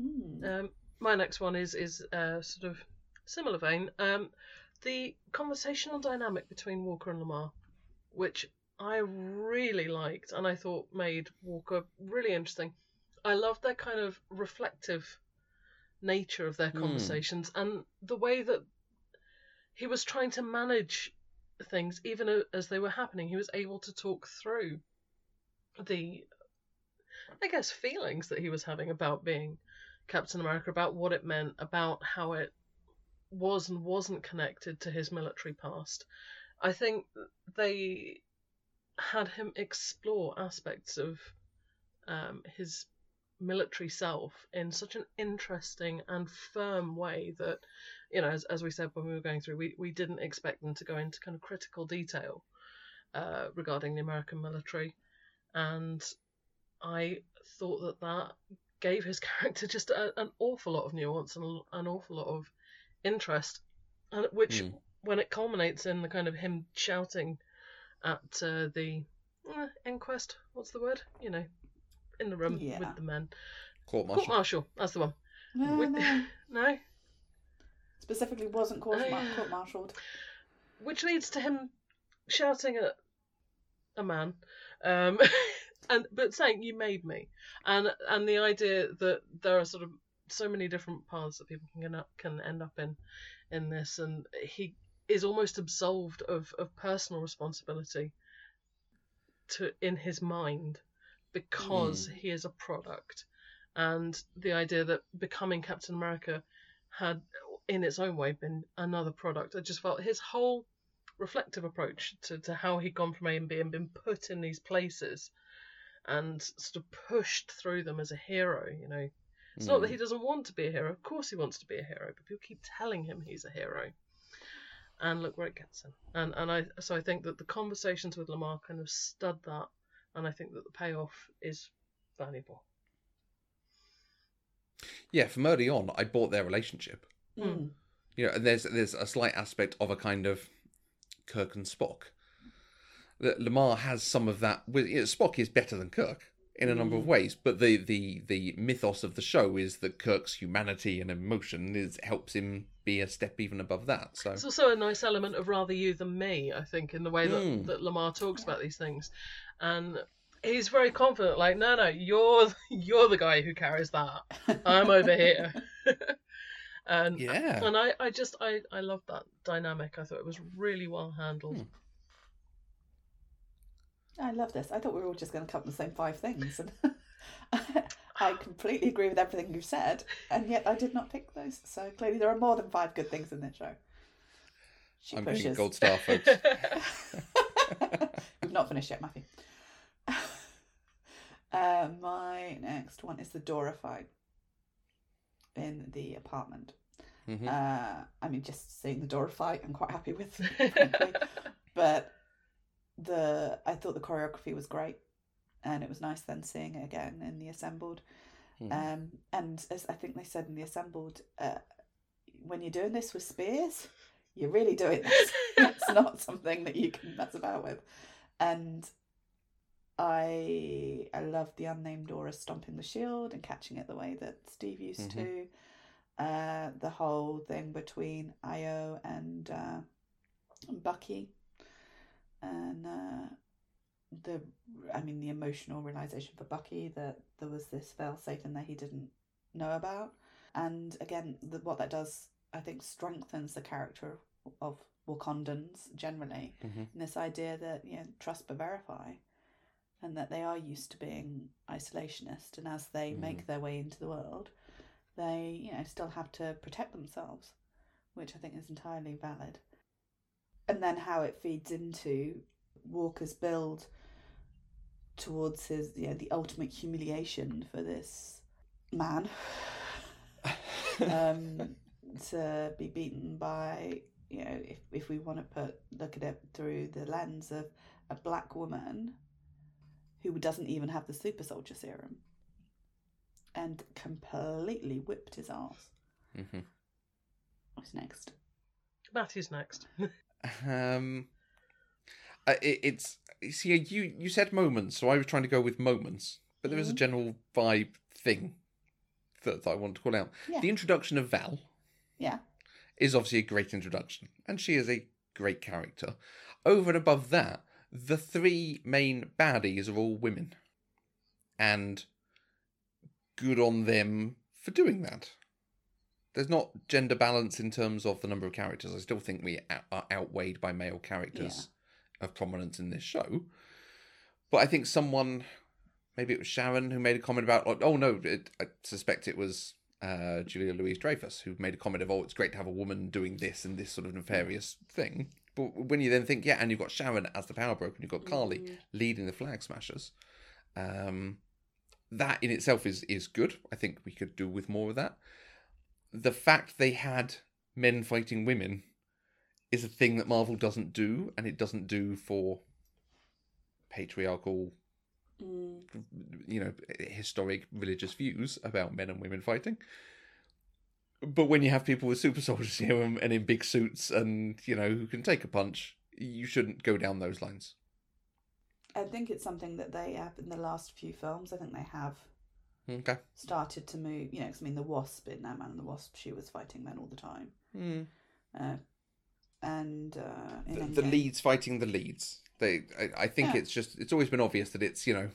Mm. Um, my next one is is uh, sort of similar vein. Um, the conversational dynamic between Walker and Lamar, which I really liked and I thought made Walker really interesting. I loved their kind of reflective nature of their Hmm. conversations and the way that he was trying to manage things even as they were happening. He was able to talk through the, I guess, feelings that he was having about being Captain America, about what it meant, about how it was and wasn't connected to his military past. I think they had him explore aspects of um, his military self in such an interesting and firm way that, you know, as, as we said when we were going through, we, we didn't expect them to go into kind of critical detail uh, regarding the American military. And I thought that that gave his *laughs* character just a, an awful lot of nuance and an awful lot of interest, and which, Hmm. when it culminates in the kind of him shouting at uh, the uh, inquest, what's the word? You know, in the room Yeah. with the men. Court martial. Court martial. martial, that's the one. no, With- no, *laughs* no, specifically wasn't court mar- yeah. court martialed. which leads to him shouting at a man, um, *laughs* and but saying "you made me," and and the idea that there are sort of so many different paths that people can end up, can end up in in this, and he is almost absolved of of personal responsibility to in his mind because mm. he is a product, and the idea that becoming Captain America had in its own way been another product. I just felt his whole reflective approach to, to how he'd gone from A and B and been put in these places and sort of pushed through them as a hero, you know. It's not that he mm. doesn't want to be a hero, of course he wants to be a hero, but people keep telling him he's a hero. And look where it gets him. And and I so I think that the conversations with Lamar kind of stud that and I think that the payoff is valuable. Yeah, from early on, I bought their relationship. Mm. You know, and there's there's a slight aspect of a kind of Kirk and Spock. that Lamar has some of that. With you know, Spock is better than Kirk in a number of ways, but the the the mythos of the show is that Kirk's humanity and emotion is helps him be a step even above that. So It's also a nice element of rather you than me, I think, in the way that, Mm. that Lamar talks about these things. And he's very confident, like, no, no, you're *laughs* you're the guy who carries that. I'm over here. and *laughs* yeah, and I, I just I, I love that dynamic. I thought it was really well handled. Hmm. I love this. I thought we were all just going to come up with the same five things, and *laughs* I completely agree with everything you've said, and yet I did not pick those. So clearly, there are more than five good things in this show. She I'm giving pushes. gold star, folks. We've not finished yet, Matthew. *laughs* uh, my next one is the Dora fight in the apartment. Mhm. Uh, I mean, just seeing the Dora fight, I'm quite happy with, *laughs* frankly. but the I thought the choreography was great, and it was nice then seeing it again in the assembled. Mhm. Um, and as I think they said in the assembled, uh, when you're doing this with spears, you're really doing this. *laughs* it's not something that you can mess about with. And I I love the unnamed Dora stomping the shield and catching it the way that Steve used Mhm. to. Uh, the whole thing between Ayo and uh, Bucky, and uh, the I mean the emotional realization for Bucky that there was this fail Satan that he didn't know about, and again the, what that does I think strengthens the character of Wakandans generally, Mhm. and this idea that you know trust but verify, and that they are used to being isolationist, and as they Mm. make their way into the world, they you know still have to protect themselves, which I think is entirely valid. And then how it feeds into Walker's build towards his you know the ultimate humiliation for this man *laughs* um, to be beaten by you know if if we want to put look at it through the lens of a black woman who doesn't even have the super soldier serum and completely whipped his ass. Mhm. What's next? Matthew's next. *laughs* Um, uh, it, it's see you you said moments, so I was trying to go with moments, but there is a Mhm. general vibe thing that, that I want to call out. Yeah. The introduction of Val Yeah. Is obviously a great introduction, and she is a great character. Over and above that, the three main baddies are all women, and good on them for doing that. There's not gender balance in terms of the number of characters. I still think we are outweighed by male characters of prominence in this show. But I think someone, maybe it was Sharon, who made a comment about, like, oh no, it, I suspect it was uh, Julia Louis-Dreyfus, who made a comment of, oh, it's great to have a woman doing this and this sort of nefarious thing. But when you then think, yeah, and you've got Sharon as the power broker, and you've got Carly Mm. leading the Flag Smashers, um, that in itself is is good. I think we could do with more of that. The fact they had men fighting women is a thing that Marvel doesn't do, and it doesn't do for patriarchal, Mm. you know, historic religious views about men and women fighting. But when you have people with super soldier serum *laughs* and in big suits and, you know, who can take a punch, you shouldn't go down those lines. I think it's something that they have in the last few films. I think they have Okay. started to move. You know, cause, I mean, the Wasp in Ant Man and the Wasp, she was fighting men all the time. Mm. Uh, and uh, in The, the leads fighting the leads. They, I, I think Yeah. it's just, it's always been obvious that it's, you know,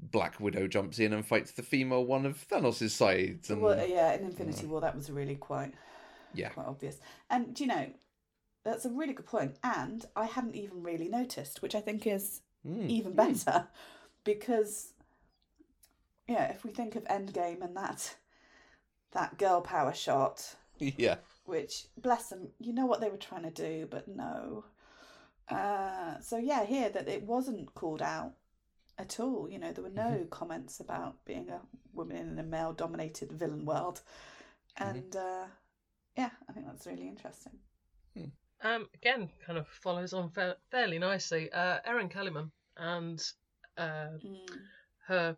Black Widow jumps in and fights the female one of Thanos' sides. And, Well, yeah, in Infinity War, that was really quite yeah. quite obvious. And do you know, that's a really good point. And I hadn't even really noticed, which I think is Mm. even better, because yeah, if we think of Endgame and that that girl power shot, *laughs* Yeah. which bless them, you know what they were trying to do, but no. Uh, so yeah, here that it wasn't called out at all. You know, there were no comments about being a woman in a male-dominated villain world, and uh, yeah, I think that's really interesting. Um, again, kind of follows on fa- fairly nicely. Uh, Erin Kellyman and uh, Mm. her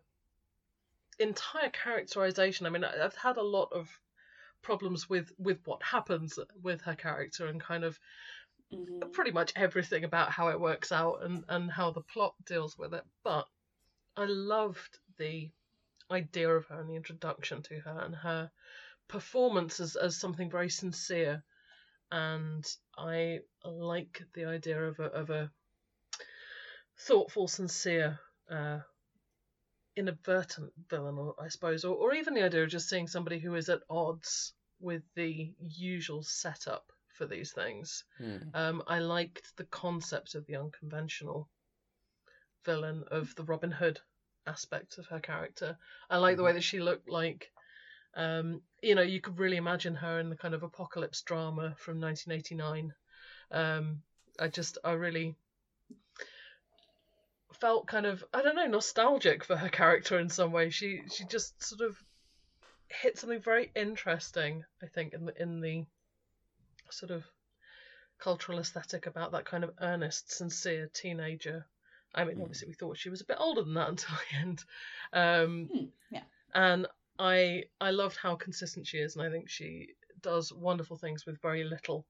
entire characterization. I mean, I- I've had a lot of problems with with what happens with her character and kind of Mhm. pretty much everything about how it works out and, and how the plot deals with it. But I loved the idea of her and the introduction to her and her performance as, as something very sincere. And I like the idea of a, of a thoughtful, sincere, uh, inadvertent villain, I suppose, or, or even the idea of just seeing somebody who is at odds with the usual setup for these things. Mm. Um, I liked the concept of the unconventional villain, of the Robin Hood aspect of her character. I like the way that she looked like. Um, you know, you could really imagine her in the kind of apocalypse drama from 1989. Um, I just, I really felt kind of, I don't know, nostalgic for her character in some way. She, she just sort of hit something very interesting, I think, in the in the sort of cultural aesthetic about that kind of earnest, sincere teenager. I mean, Mm. obviously, we thought she was a bit older than that *laughs* until the end. Um, Hmm, yeah. And I I loved how consistent she is, and I think she does wonderful things with very little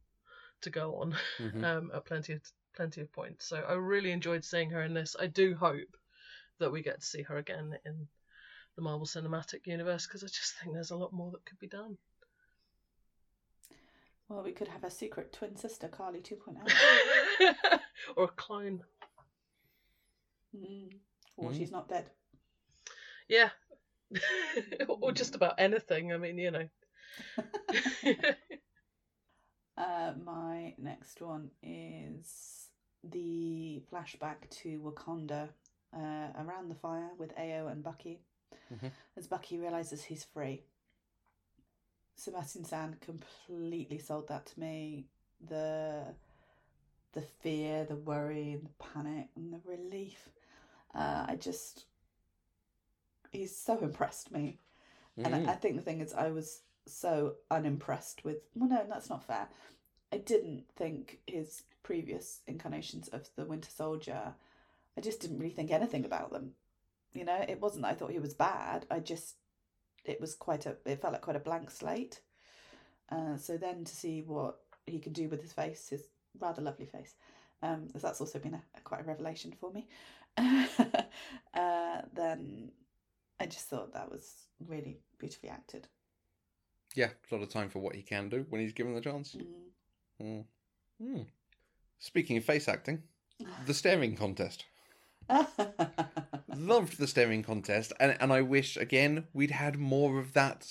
to go on Mhm. *laughs* um, at plenty of plenty of points. So I really enjoyed seeing her in this. I do hope that we get to see her again in the Marvel Cinematic Universe because I just think there's a lot more that could be done. Well, we could have a secret twin sister, Carly oh. 2.0. *laughs* or a clone. mm. Or Mm. she's not dead. Yeah. *laughs* or just about anything. I mean, you know. *laughs* Uh, my next one is the flashback to Wakanda uh, around the fire with Ayo and Bucky. Mhm. As Bucky realizes he's free. Sebastian Stan completely sold that to me. The the fear, the worry, and the panic, and the relief. Uh, I just he's so impressed me. And Mm. I, I think the thing is, I was so unimpressed with. Well, no, that's not fair. I didn't think his previous incarnations of the Winter Soldier. I just didn't really think anything about them. You know, it wasn't that I thought he was bad. I just, it was quite a. It felt like quite a blank slate. Uh, so then to see what he can do with his face, his rather lovely face, um, as that's also been a, a quite a revelation for me. *laughs* uh, then I just thought that was really beautifully acted. Yeah, a lot of time for what he can do when he's given the chance. Mm. Mm. Mm. Speaking of face acting, the staring contest. *laughs* Loved the staring contest, and and I wish again we'd had more of that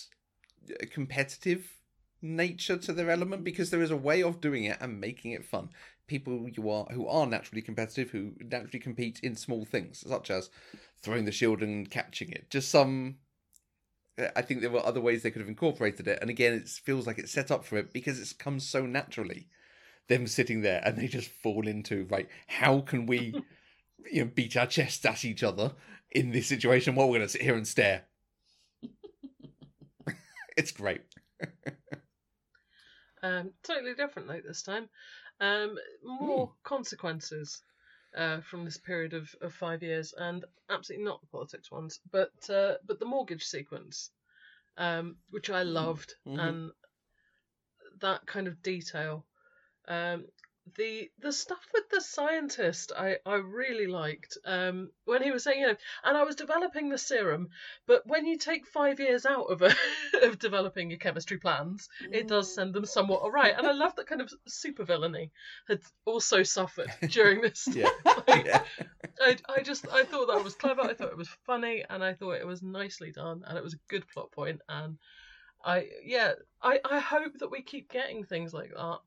uh, competitive nature to their element because there is a way of doing it and making it fun. People you are who are naturally competitive, who naturally compete in small things such as throwing the shield and catching it. Just some. I think there were other ways they could have incorporated it, and again, it feels like it's set up for it because it's come so naturally. Them sitting there and they just fall into right. How can we, *laughs* you know, beat our chests at each other in this situation while we're going to sit here and stare? *laughs* it's great. *laughs* Um, totally different like this time. Um, more Hmm. consequences uh, from this period of, of five years, and absolutely not the politics ones, but uh, but the mortgage sequence, um, which I loved, Mhm. and that kind of detail. Um, the the stuff with the scientist I, I really liked um, when he was saying you know and I was developing the serum but when you take five years out of a, *laughs* of developing your chemistry plans it does send them somewhat awry. And I love that kind of super villainy had also suffered *laughs* during this. Yeah. *laughs* Like, yeah. I, I just I thought that was clever. I thought it was funny, and I thought it was nicely done, and it was a good plot. And I yeah I I hope that we keep getting things like that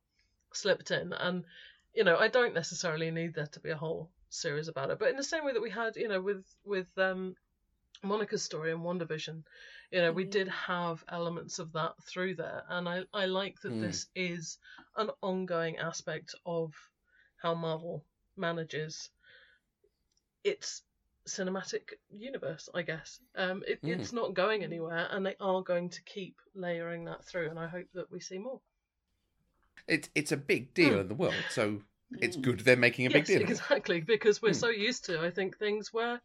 slipped in. And you know I don't necessarily need there to be a whole series about it, but in the same way that we had you know with with um Monica's story in WandaVision, you know, we Mhm. did have elements of that through there, and I I like that Mm. this is an ongoing aspect of how Marvel manages its cinematic universe. I guess um, it, Mm. it's not going anywhere, and they are going to keep layering that through, and I hope that we see more. It's it's a big deal Mm. in the world, so it's Mm. good they're making a big deal. exactly, because we're Hmm. so used to I think things where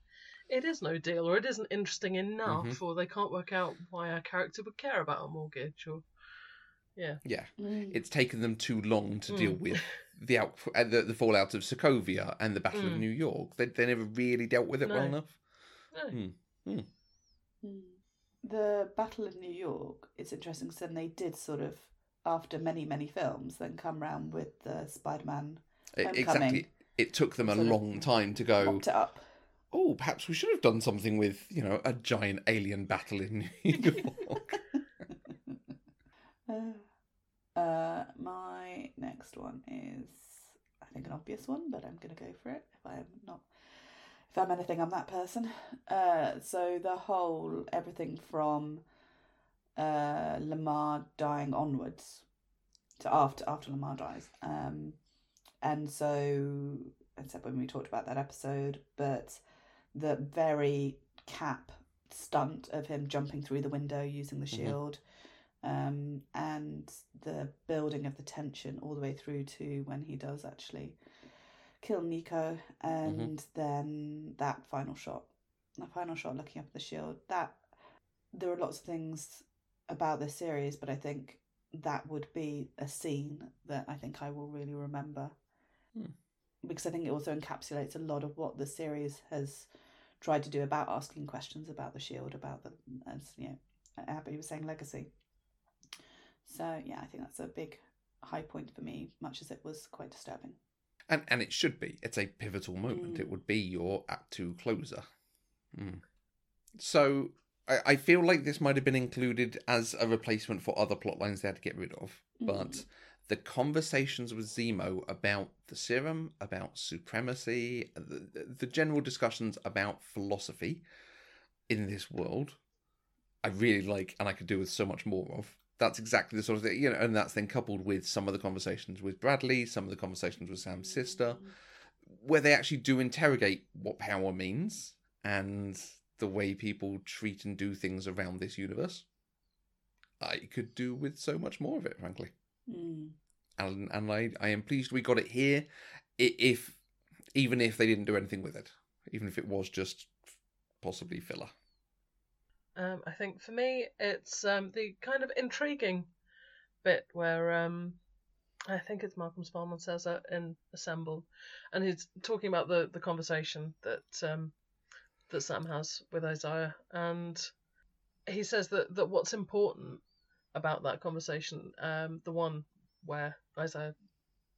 it is no deal, or it isn't interesting enough, Mhm. or they can't work out why our character would care about a mortgage, or yeah. Yeah, Mm. it's taken them too long to deal Mm. with *laughs* the out uh, the, the fallout of Sokovia and the Battle of Mm. New York. They they never really dealt with it well enough. No. Hmm. Mm. The Battle of New York is interesting because then they did sort of, after many, many films, then come round with the Spider Man, Homecoming. exactly. It took them a Sort of long time to go. it up. Oh, perhaps we should have done something with you know a giant alien battle in New *laughs* York. uh, uh, my next one is, I think, an obvious one, but I'm going to go for it if I'm not. If I'm anything, I'm that person. Uh, so the whole everything from uh, Lamar dying onwards to after after Lamar dies. Um, and so except when we talked about that episode, but the very cap stunt of him jumping through the window using the Mhm. shield, um, and the building of the tension all the way through to when he does actually kill Nico, and then that final shot, the final shot looking up at the shield. That there are lots of things about this series, but I think that would be a scene that I think I will really remember Hmm. because I think it also encapsulates a lot of what the series has tried to do about asking questions about the shield, about the as you know, Abby was saying legacy. So yeah, I think that's a big high point for me, much as it was quite disturbing. and and it should be. It's a pivotal moment. Mm. It would be your Act Two closer. Mm. So I, I feel like this might have been included as a replacement for other plot lines they had to get rid of, but Mm. the conversations with Zemo about the serum, about supremacy, the, the general discussions about philosophy in this world, I really like, and I could do with so much more of. That's exactly the sort of thing, you know, and that's then coupled with some of the conversations with Bradley, some of the conversations with Sam's sister, where they actually do interrogate what power means and the way people treat and do things around this universe. I could do with so much more of it, frankly Mm. and and I, I am pleased we got it here if even if they didn't do anything with it even if it was just possibly filler Um, I think for me, it's um, the kind of intriguing bit where um, I think it's Malcolm Spellman says it in Assembled, and he's talking about the, the conversation that um, that Sam has with Isaiah, and he says that, that what's important about that conversation, um, the one where Isaiah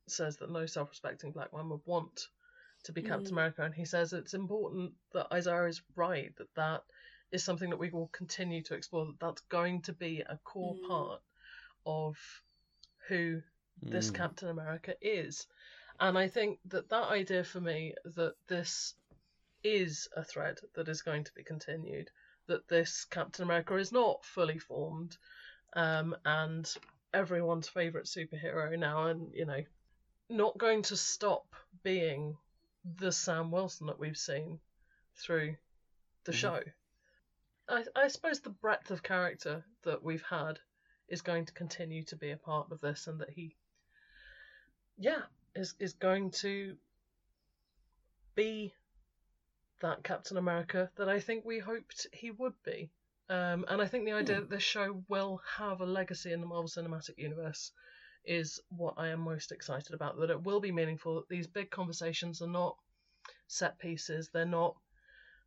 says that no self-respecting black man would want to be Captain Mm. America, and he says it's important that Isaiah is right that that is something that we will continue to explore. That that's going to be a core Mm. part of who this Mm. Captain America is. And I think that that idea for me that this is a thread that is going to be continued, that this Captain America is not fully formed, um, and everyone's favourite superhero now, and you know, not going to stop being the Sam Wilson that we've seen through the Mhm. show. I, I suppose the breadth of character that we've had is going to continue to be a part of this, and that he, yeah, is is going to be that Captain America that I think we hoped he would be. Um, and I think the idea Hmm. that this show will have a legacy in the Marvel Cinematic Universe is what I am most excited about. That it will be meaningful. That these big conversations are not set pieces. They're not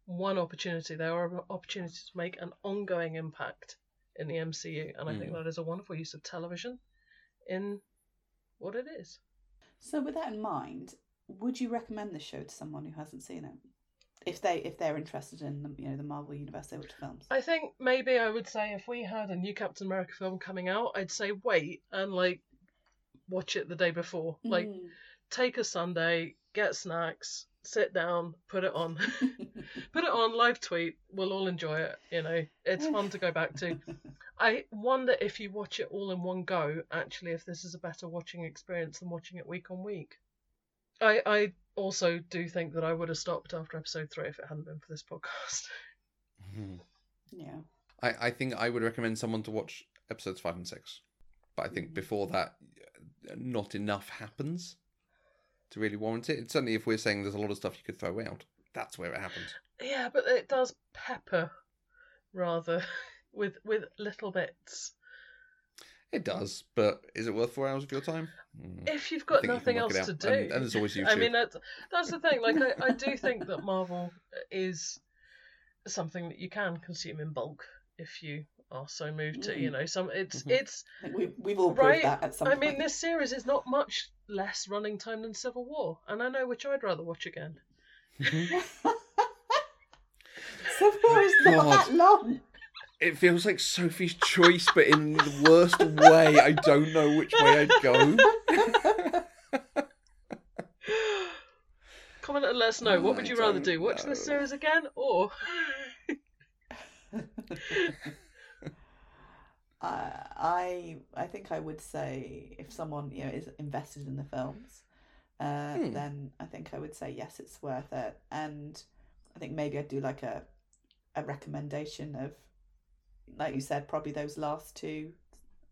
one opportunity. They are opportunities to make an ongoing impact in the MCU, and I think Mm. that is a wonderful use of television in what it is. So with that in mind, would you recommend this show to someone who hasn't seen it? If they if they're interested in the you know the Marvel Universe, they watch films. I think maybe I would say if we had a new Captain America film coming out, I'd say wait and like watch it the day before. Like Mm. take a Sunday, get snacks, sit down, put it on. *laughs* put it on live tweet. We'll all enjoy it, you know. It's fun to go back to. *laughs* I wonder if you watch it all in one go, actually if this is a better watching experience than watching it week on week. I I also do think that I would have stopped after episode 3 if it hadn't been for this podcast. Mhm. *laughs* yeah. I, I think I would recommend someone to watch episodes five and six but I think Mhm. before that uh, not enough happens to really warrant it certainly if we're saying there's a lot of stuff you could throw out that's where it happens Yeah, but it does pepper rather *laughs* with with little bits. It does, but is it worth four hours of your time? Mm. If you've got think you nothing else to do, And, and there's always *laughs* YouTube. I mean that's that's the thing. Like I, I do think that Marvel is something that you can consume in bulk if you are so moved to. You Mm. know, some it's Mhm. it's we've, we've all proved that at some I point. mean, this series is not much less running time than Civil War, and I know which I'd rather watch again. *laughs* Civil War is not God. that long. It feels like Sophie's choice, but in the worst way. I don't know which way I'd go. *laughs* Comment and let us know. What would I you rather don't do? Watch know. this series again, or *laughs* Uh, I I think I would say if someone you know is invested in the films, uh, Hmm. then I think I would say yes, it's worth it. And I think maybe I'd do like a a recommendation of, like you said, probably those last two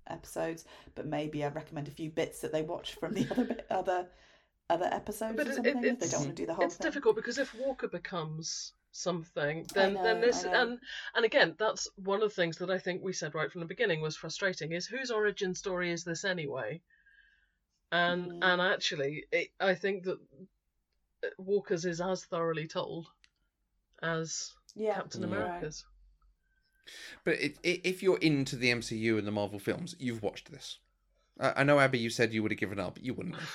episodes, but maybe I'd recommend a few bits that they watch from the *laughs* other bit, other other episodes But or it- something if they it's- don't want to do the whole it's thing. difficult because if Walker becomes something, then then this and and again, that's one of the things that I think we said right from the beginning was frustrating. Is whose origin story is this anyway? And Mm. and actually, it, I think that Walker's is as thoroughly told as Yeah, Captain. America's. But it, i if you're into the MCU and the Marvel films, you've watched this. I, I know, Abby, you said you would have given up. You wouldn't have.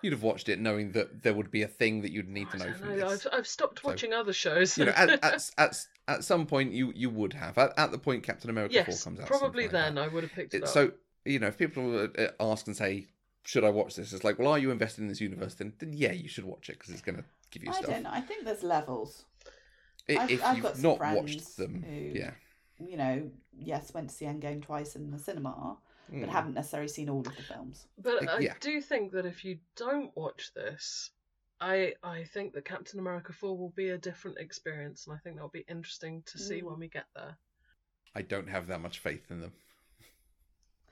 You'd have watched it knowing that there would be a thing that you'd need to I know don't from know. this. I've, I've stopped So, watching other shows. You know, *laughs* at, at, at, at some point, you, you would have. At, at the point Captain America 4 comes out. probably like then that. I would have picked it It- up. so, you know, if people uh, ask and say, should I watch this? It's like, well, are you invested in this universe? Then, then yeah, you should watch it because it's going to give you I stuff. don't know. I think there's levels. I- I've- if I've you've got some not watched them, who- yeah. You know, yes, went to see Endgame twice in the cinema, but Mm. haven't necessarily seen all of the films. But Uh, I yeah. do think that if you don't watch this, I I think that Captain America 4 will be a different experience, and I think that'll be interesting to see Mm. when we get there. I don't have that much faith in them.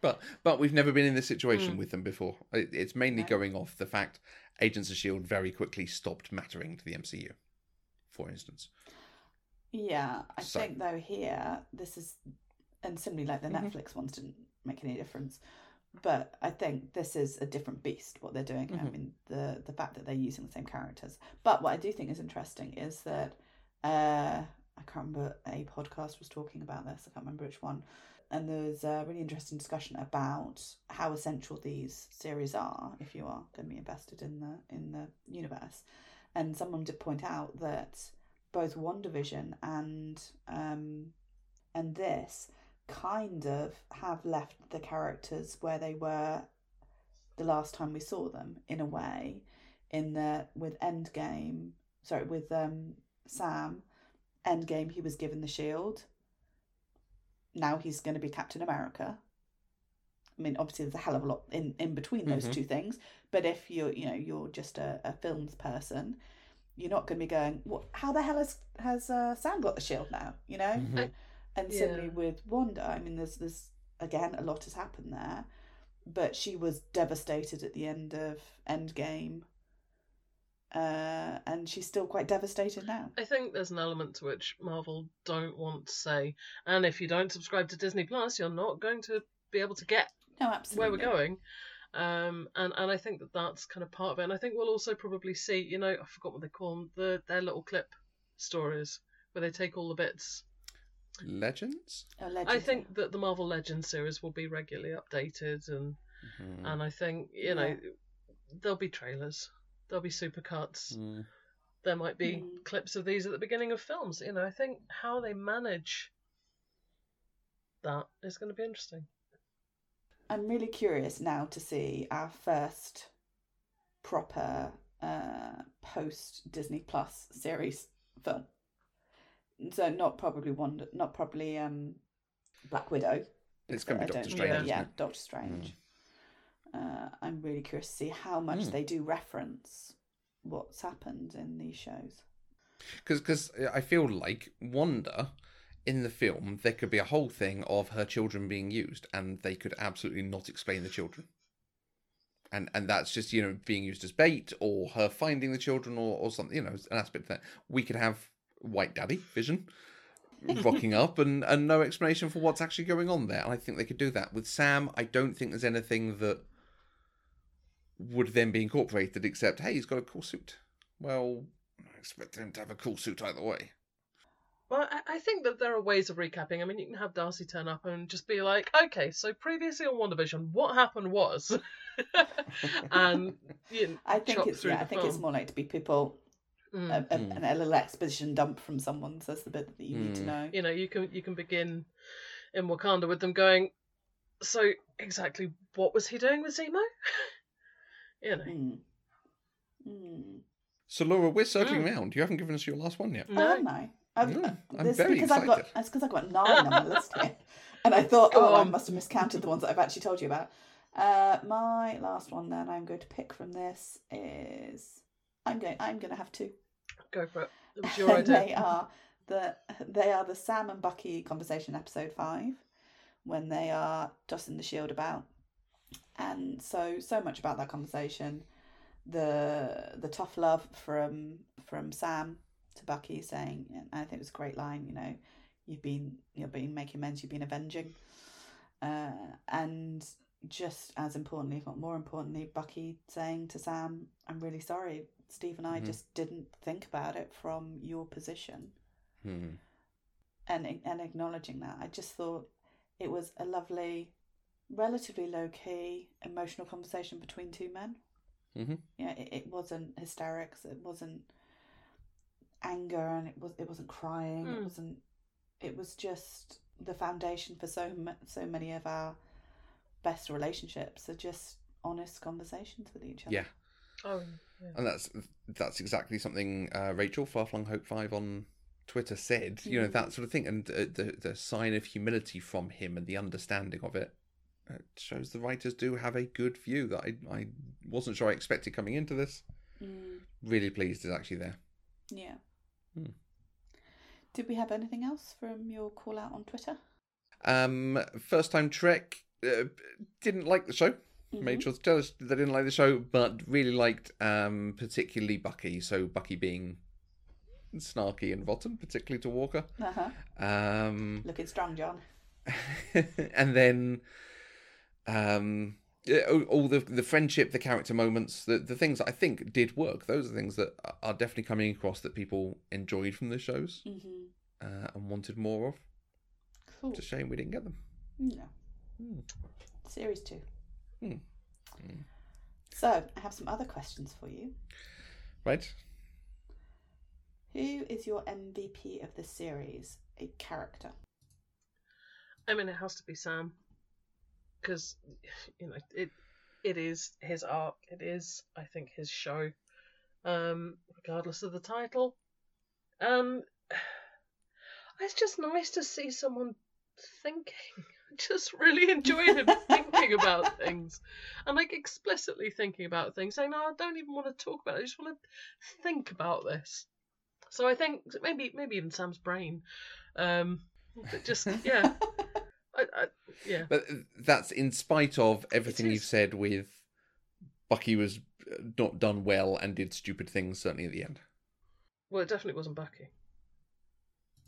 But but we've never been in this situation Mm. with them before. It, it's mainly No. going off the fact Agents of Shield very quickly stopped mattering to the MCU, for instance. Yeah, I So- think though here this is, and similarly like the Mhm. Netflix ones didn't make any difference, but I think this is a different beast what they're doing. I Mhm. mean the the fact that they're using the same characters. But what I do think is interesting is that uh, I can't remember a podcast was talking about this. I can't remember which one. And there's a really interesting discussion about how essential these series are if you are going to be invested in the in the universe. And someone did point out that both WandaVision and um, and this kind of have left the characters where they were the last time we saw them in a way in the with Endgame sorry with um Sam Endgame he was given the shield now he's going to be Captain America I mean obviously there's a hell of a lot in in between those Mhm. two things but if you're you know you're just a, a films person you're not going to be going what how the hell has has uh, Sam got the shield now you know Mhm. and Yeah. similarly with Wanda, I mean, there's there's again a lot has happened there, but she was devastated at the end of Endgame, uh, and she's still quite devastated now. I think there's an element to which Marvel don't want to say, and if you don't subscribe to Disney Plus, you're not going to be able to get No, absolutely. where we're going. Um, and, and I think that that's kind of part of it. And I think we'll also probably see, you know, I forgot what they call them, the, their little clip stories where they take all the bits. Legends? A legend. I think that the Marvel Legends series will be regularly updated, and Mhm. and I think you know there'll be trailers, there'll be supercuts, Mm. there might be Mm. clips of these at the beginning of films. You know, I think how they manage that is going to be interesting. I'm really curious now to see our first proper uh, post Disney Plus series film. So not probably Wonder, not probably um, Black Widow. It's going to be don't Doctor. Strange, Yeah. isn't yeah? Doctor Strange. Uh, I'm really curious to see how much Mm. they do reference what's happened in these shows. Because because I feel like Wanda in the film, there could be a whole thing of her children being used, and they could absolutely not explain the children. And and that's just you know being used as bait, or her finding the children, or or something. You know, an aspect that we could have White Daddy Vision, *laughs* rocking up and, and no explanation for what's actually going on there. And I think they could do that. With Sam, I don't think there's anything that would then be incorporated except, hey, he's got a cool suit. Well, I expect him to have a cool suit either way. Well, I, I think that there are ways of recapping. I mean, you can have Darcy turn up and just be like, okay, so previously on WandaVision, what happened was. *laughs* and you know, I think it's yeah. I the think it's more like to be people Mm. a, a, Mm. a little exposition dump from someone. So that's the bit that you need to Mm. know. you know you can you can begin in Wakanda with them going so exactly what was he doing with Zemo *laughs* you know Mm. Mm. So, Laura, we're circling Mm. round. You haven't given us your last one yet. Oh, no am I? I've, No, uh, I'm this- very because I've got excited. that's because I've got nine on my list here, *laughs* and I thought, Go oh, I must have miscounted the ones that I've actually told you about. Uh, my last one, then I'm going to pick from this is I'm going I'm going to have two. go for it *laughs* it was your And they are the they are the Sam and Bucky conversation episode five when they are tossing the shield about, and so so much about that conversation, the the tough love from from Sam to Bucky saying, and I think it was a great line, you know, you've been you've been making amends, you've been avenging, uh, and just as importantly, if not more importantly, Bucky saying to Sam, "I'm really sorry, Steve and I Mhm. just didn't think about it from your position," Hmm. and and acknowledging that. I just thought it was a lovely, relatively low key, emotional conversation between two men. Mhm. Yeah, it, it wasn't hysterics. It wasn't anger, and it was it wasn't crying. It Mm. wasn't. It was just the foundation for so ma- so many of our best relationships are just honest conversations with each other. Yeah. oh yeah. And that's that's exactly something uh, Rachel Farflung Hope Five on Twitter said. You know Mm. that sort of thing, and uh, the the sign of humility from him and the understanding of it uh, shows the writers do have a good view that I I wasn't sure I expected coming into this. Mm, Really pleased is actually there. yeah. Hmm. Did we have anything else from your call out on Twitter? Um, first time Trek uh, didn't like the show. Made Mhm. sure to tell us they didn't like the show, but really liked um particularly Bucky. So Bucky being snarky and rotten, particularly to Walker. Uh-huh. Um, Looking strong, John. *laughs* and then um yeah, all, all the the friendship the character moments the the things that i think did work those are things that are- are definitely coming across that people enjoyed from the shows Mm-hmm. uh, and wanted more of Cool. it's a shame we didn't get them No. Hmm. Series two. Hmm. Hmm. So, I have some other questions for you. right Who is your MVP of the series? A character. I mean, it has to be Sam, because you know it. It is his arc. It is, I think, his show, um, regardless of the title. Um, it's just nice to see someone thinking. *laughs* Just really enjoy him *laughs* thinking about things, and like explicitly thinking about things. Saying, "No, I don't even want to talk about it. I just want to think about this." So I think maybe maybe even Sam's brain, um, but just yeah. *laughs* I, I, yeah. but that's in spite of everything you've said with bucky was uh, not done well and did stupid things certainly at the end Well, it definitely wasn't Bucky.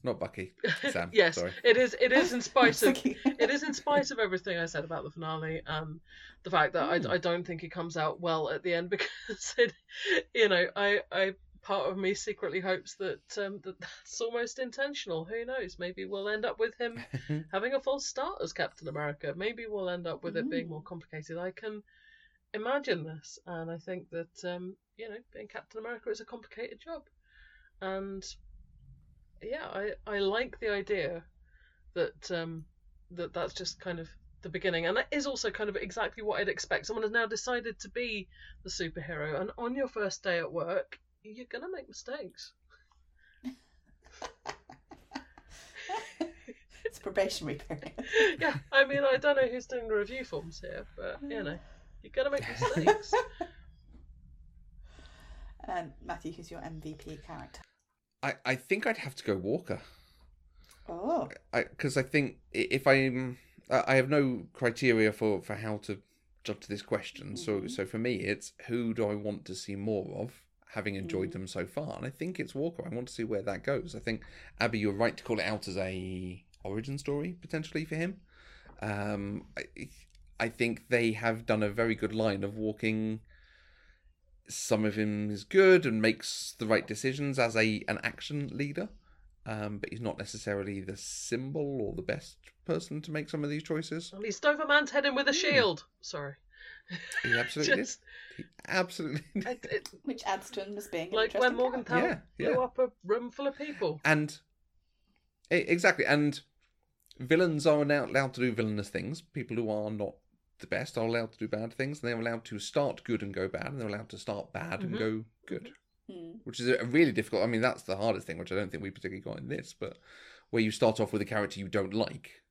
not bucky *laughs* Sam, yes, sorry. it is. It is in *laughs* spite of. It is in spite of everything I said about the finale and the fact that Hmm. I, I don't think it comes out well at the end *laughs* because it, you know, I, I part of me secretly hopes that um, that *laughs* that's almost intentional. Who knows? Maybe we'll end up with him *laughs* having a false start as Captain America. Maybe we'll end up with it being more Mm. complicated. I can imagine this, and I think that um, you know, being Captain America is a complicated job, and yeah, I I like the idea that um that that's just kind of the beginning, and that is also kind of exactly what I'd expect. Someone has now decided to be the superhero, and on your first day at work, you're gonna make mistakes. *laughs* it's probationary period. *laughs* yeah, I mean, I don't know who's doing the review forms here, but you know, you're gonna make mistakes. And *laughs* Matthew, who's your MVP character? I, I think i'd have to go walker Oh, because I, think if I'm, I I have no criteria for for how to judge this question. So Mhm. so for me, it's who do I want to see more of, having enjoyed Mm. them so far. And I think it's Walker. I want to see where that goes. I think Abby, you're right to call it out as a origin story potentially for him. Um, I, I think they have done a very good line of walking. Some of him is good and makes the right decisions as a an action leader, um, but he's not necessarily the symbol or the best person to make some of these choices. And he stove a man's head in with a shield. Sorry. He absolutely Just, did. He absolutely did. *laughs* I, it, Which adds to him as being like when interesting Morgenthau character. Yeah, blew up a room full of people. And e- exactly, and villains are now allowed to do villainous things. People who are not the best are allowed to do bad things, and they're allowed to start good and go bad, and they're allowed to start bad and Mhm. go good, Mm. which is a really difficult. I mean, that's the hardest thing, which I don't think we particularly got in this, but where you start off with a character you don't like.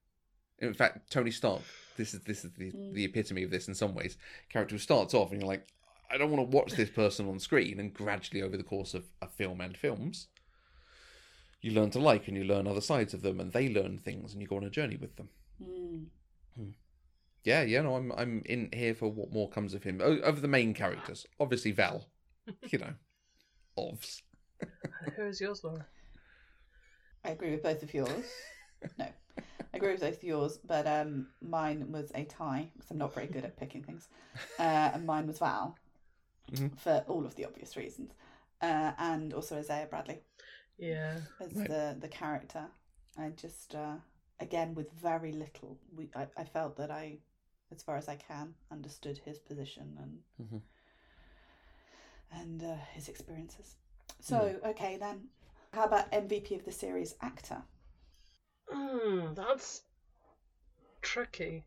In fact, Tony Stark. This is this is the, Mm. the epitome of this in some ways. Character who starts off and you're like, I don't want to watch this person on screen, and gradually over the course of a film and films, you learn to like and you learn other sides of them, and they learn things, and you go on a journey with them. Mm. Yeah, yeah, no, I'm I'm in here for what more comes of him. O- Of the main characters, obviously Val, *laughs* you know, ovs. Who is yours, Laura? I agree with both of yours. *laughs* no, I agree with both of yours, but um, mine was a tie because I'm not very good at *laughs* picking things, uh, and mine was Val Mhm. for all of the obvious reasons, uh, and also Isaiah Bradley Yeah. as Right. the the character. I just uh, again with very little, we I, I felt that I, as far as I can, understood his position and Mhm. and uh, his experiences. So okay then, how about MVP of the series actor? Mm, that's tricky.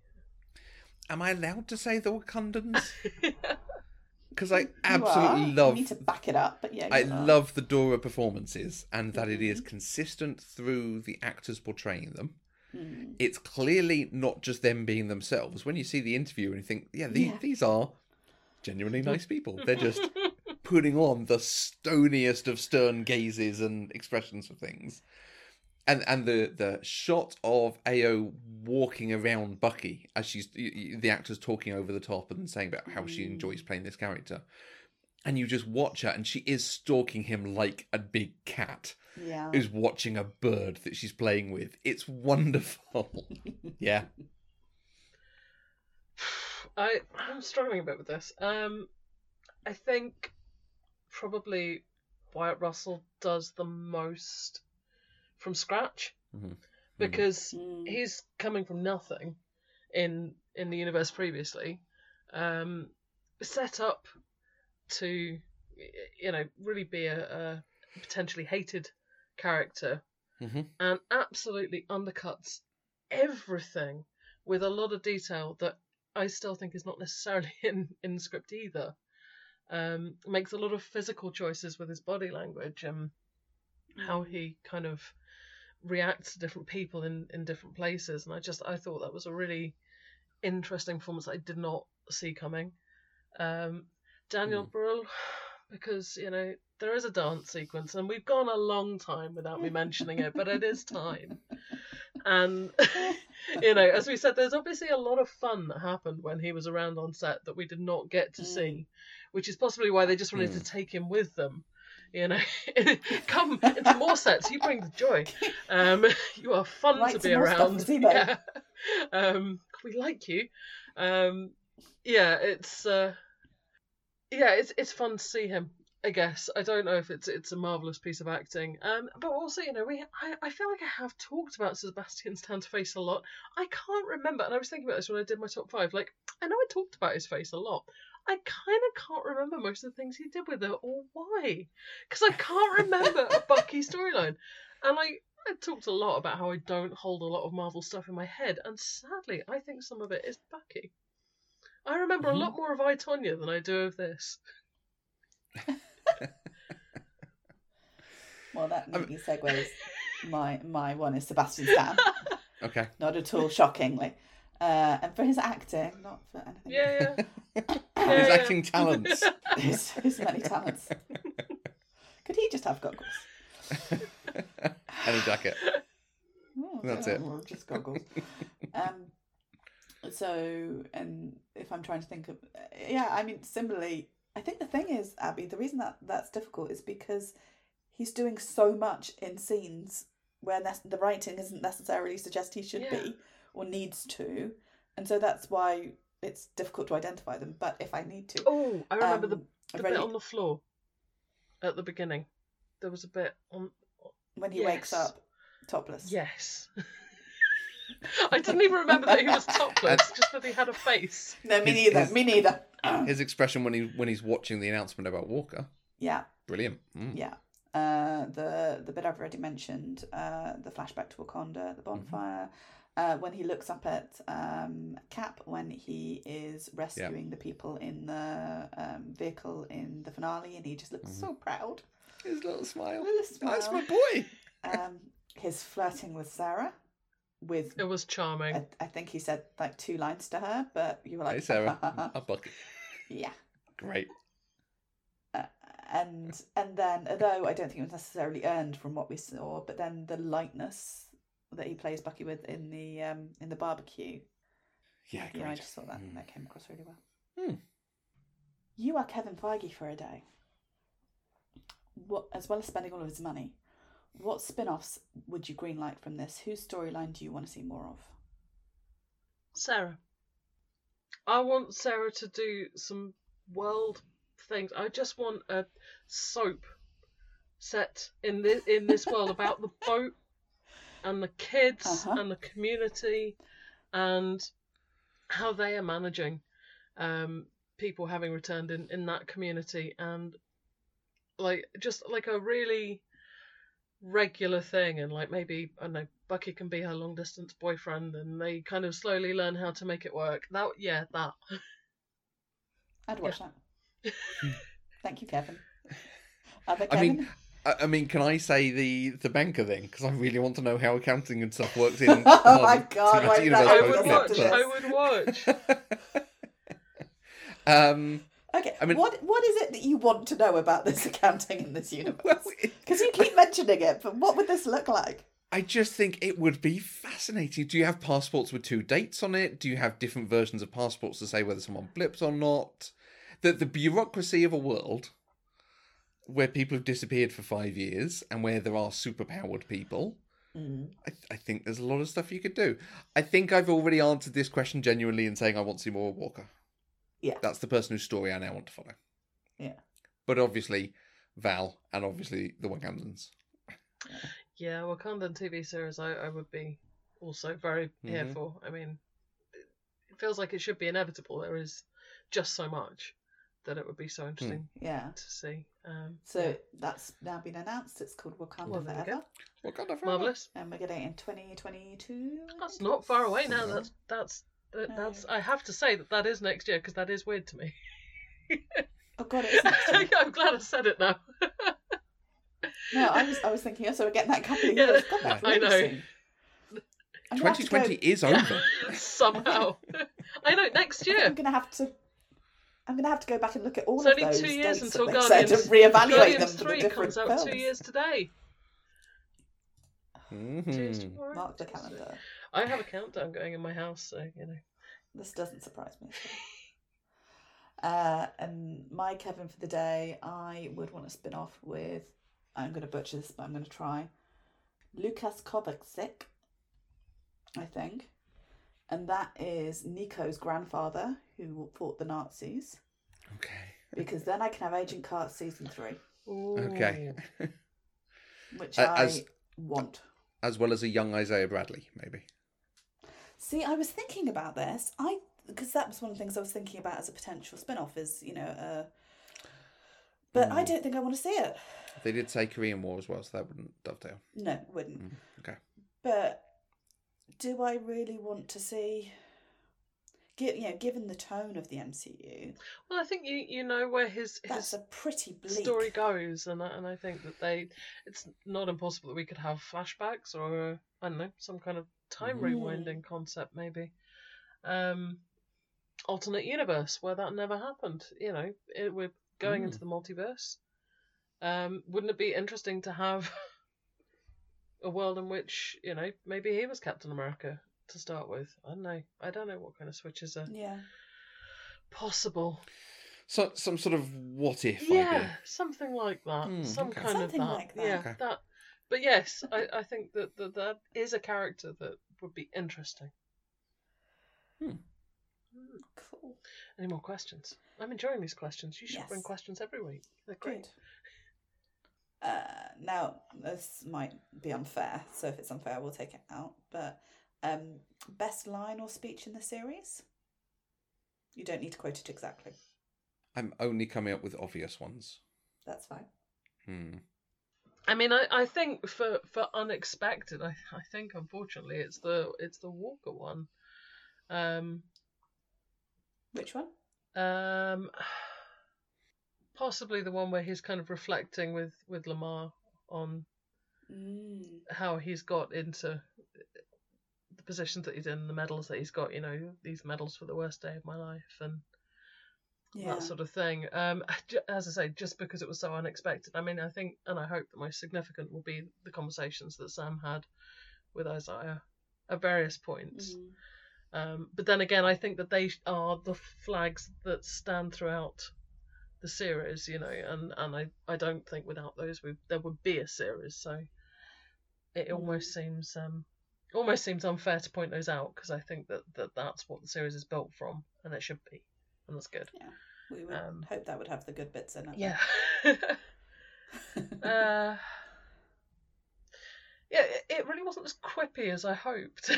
Am I allowed to say the Wakandans? *laughs* Because I absolutely love. You need to back it up, but yeah, I are. love the Dora performances and that it Mm-hmm. is consistent through the actors portraying them. Mm. It's clearly not just them being themselves. When you see the interview and you think, yeah, the, Yeah. these are genuinely nice people. They're just *laughs* putting on the stoniest of stern gazes and expressions of things. And and the the shot of Ayo walking around Bucky as she's y- y- the actor's talking over the top and saying about how she Mm. enjoys playing this character, and you just watch her and she is stalking him like a big cat Yeah. who's watching a bird that she's playing with. It's wonderful. *laughs* yeah. I I'm struggling a bit with this. Um, I think probably Wyatt Russell does the most from scratch Mhm. because Mm. he's coming from nothing in in the universe previously, um, set up to you know really be a, a potentially hated character Mhm. and absolutely undercuts everything with a lot of detail that I still think is not necessarily *laughs* in in the script either. Um, makes a lot of physical choices with his body language and how he kind of reacts to different people in in different places, and I just I thought that was a really interesting performance that I did not see coming. Um, Daniel Brühl, because you know there is a dance sequence, and we've gone a long time without me mentioning it, but it is time. And *laughs* you know, as we said, there's obviously a lot of fun that happened when he was around on set that we did not get to Mm. see, which is possibly why they just wanted Mm. to take him with them. You know, *laughs* come into more sets. You bring the joy. Um, *laughs* you are fun Write to be more stuff around. *laughs* Yeah. Um, we like you. Um, yeah, it's uh, yeah, it's it's fun to see him. I guess I don't know if it's it's a marvelous piece of acting. Um, but also you know we I, I feel like I have talked about Sebastian Stan's face a lot. I can't remember, and I was thinking about this when I did my top five. Like I know I talked about his face a lot. I kind of can't remember most of the things he did with it or why, because I can't remember a Bucky storyline. And I I talked a lot about how I don't hold a lot of Marvel stuff in my head, and sadly, I think some of it is Bucky. I remember Mhm. a lot more of I Tonya than I do of this. *laughs* Well, that I'm- segues. My my one is Sebastian Stan. *laughs* Okay. not at all shockingly. Uh, and for his acting, not for anything. Yeah, yeah. *laughs* His Yeah, yeah. acting talents. *laughs* his, his many talents. *laughs* Could he just have goggles? and a jacket. Oh, That's it. Or just goggles. um. So, and if I'm trying to think of, yeah, I mean, similarly, I think the thing is, Abby, the reason that that's difficult is because he's doing so much in scenes where ne- the writing isn't necessarily suggest he should Yeah. be or needs to, and so that's why it's difficult to identify them. But if I need to, Oh, I remember the, um, the I've bit on the floor at the beginning. There was a bit on. when he wakes up topless. Yes. *laughs* I didn't even remember that he was topless, *laughs* just that he had a face. No, me His- neither. his- Me neither. *clears throat* His expression when he when he's watching the announcement about Walker, yeah, brilliant. Mm. yeah. Uh, the the bit I've already mentioned, uh, the flashback to Wakanda, the bonfire. Uh, when he looks up at um, Cap when he is rescuing the people in the um, vehicle in the finale, and he just looks so proud. His little smile. Little That's my boy. *laughs* Um, his flirting with Sarah, with It was charming. I, I think he said like two lines to her, but you were like, Hey Sarah, *laughs* a bucket. yeah. Great. Uh, and and then although I don't think it was necessarily earned from what we saw, but then the lightness that he plays Bucky with in the um in the barbecue, Yeah, great. yeah, I just thought that Mm. that came across really well. Hmm. You are Kevin Feige for a day. What as well as spending all of his money, what spin-offs would you greenlight from this? Whose storyline do you want to see more of? Sarah. I want Sarah to do some world things. I just want a soap set in this in this world about the boat and the kids Uh-huh. and the community and how they are managing um, people having returned in, in that community and like just like a really regular thing and like maybe I don't know Bucky can be her long distance boyfriend and they kind of slowly learn how to make it work. That yeah, that. I'd watch that. Thank you, Kevin. *laughs* Other I Kevin? mean, I, I mean, can I say the the banker thing? Because I really want to know how accounting and stuff works in. *laughs* Oh my God, Cinematic why did Universe that I Both would watch. I would watch. *laughs* um, Okay, I mean- what what is it that you want to know about this *laughs* accounting in this universe? it- Because you keep mentioning it, but what would this look like? I just think it would be fascinating. Do you have passports with two dates on it? Do you have different versions of passports to say whether someone blips or not? That the bureaucracy of a world where people have disappeared for five years and where there are superpowered people. I, I think there's a lot of stuff you could do. I think I've already answered this question genuinely in saying I want to see more of Walker. Yeah. That's the person whose story I now want to follow. Yeah. But obviously, Val and obviously the Wakandans. Yeah, Wakandan TV series, I, I would be also very here Mhm. for. I mean, it it feels like it should be inevitable. There is just so much that it would be so interesting Yeah. to see. Um, So yeah. that's now been announced. It's called Wakanda Well, Forever. Wakanda forever. marvelous. and we're getting it in 2022. That's not far away now. Yeah. That's that's that, No. that's. I have to say that that is next year because that is weird to me. Oh God, it is next *laughs* year. I'm glad I said it now. *laughs* No, I was I was thinking. Oh, so we're getting that couple of Yeah, years. God, that's I really know. soon. *laughs* I'm gonna have to 2020 go- is over. Somehow, I know next year. I'm gonna have to. I'm gonna have to go back and look at all It's of only two years dates until that they Guardians. said and reevaluate Guardians them for the Three comes out films. two years today. Two years Mhm. tomorrow. Mark the calendar. I have a countdown going in my house, so you know. This doesn't surprise me. Uh, and my Kevin for the day, I would want to spin off with. I'm going to butcher this, but I'm going to try. Lukas Kovacic, I think, and that is Nico's grandfather who fought the Nazis. Okay. Because then I can have Agent Carter season three, Okay. *laughs* Which Uh, I as- want. As well as a young Isaiah Bradley, maybe. See, I was thinking about this. I because that was one of the things I was thinking about as a potential spin-off is, you know, uh but I Mm. don't think I want to see it. They did say Korean War as well, so that wouldn't dovetail. No, it wouldn't. Mm, okay. But do I really want to see gi- you know, given the tone of the MCU, Well, I think you you know where his his a pretty bleak story goes, and I, and I think that they it's not impossible that we could have flashbacks or I don't know some kind of time Mhm. rewinding concept maybe, um, alternate universe where that never happened. You know, it, we're going into the multiverse. Um, wouldn't it be interesting to have *laughs* a world in which you know maybe he was Captain America to start with? I don't know. I don't know what kind of switches are Yeah. possible. So, some sort of what if yeah, idea. something like that. Hmm, Some okay. kind Something of that. like that. Yeah, Okay. that. But yes, I, I think that, that that is a character that would be interesting. Hmm. Hmm. Cool. Any more questions? I'm enjoying these questions. You should bring questions every week. They're great. Uh, now this might be unfair, so if it's unfair, we'll take it out. But um, best line or speech in the series? You don't need to quote it exactly. I'm only coming up with obvious ones. That's fine. Hmm. I mean, I, I think for, for unexpected, I, I think unfortunately it's the it's the Walker one. Um, Which one? um, possibly the one where he's kind of reflecting with with Lemar on Mm. how he's got into the positions that he's in, the medals that he's got. You know, these medals for the worst day of my life, and Yeah. that sort of thing. Um, *laughs* as I say, just because it was so unexpected. I mean, I think, and I hope the most significant will be the conversations that Sam had with Isaiah at various points. Mhm. Um, but then again, I think that they are the flags that stand throughout the series, you know, and, and I, I don't think without those we, there would be a series. So it Mm. almost seems um almost seems unfair to point those out because I think that, that that's what the series is built from, and it should be, and that's good. Yeah, we would Um, hope that would have the good bits in it. Yeah. *laughs* uh, yeah, it, it really wasn't as quippy as I hoped. *laughs* I'm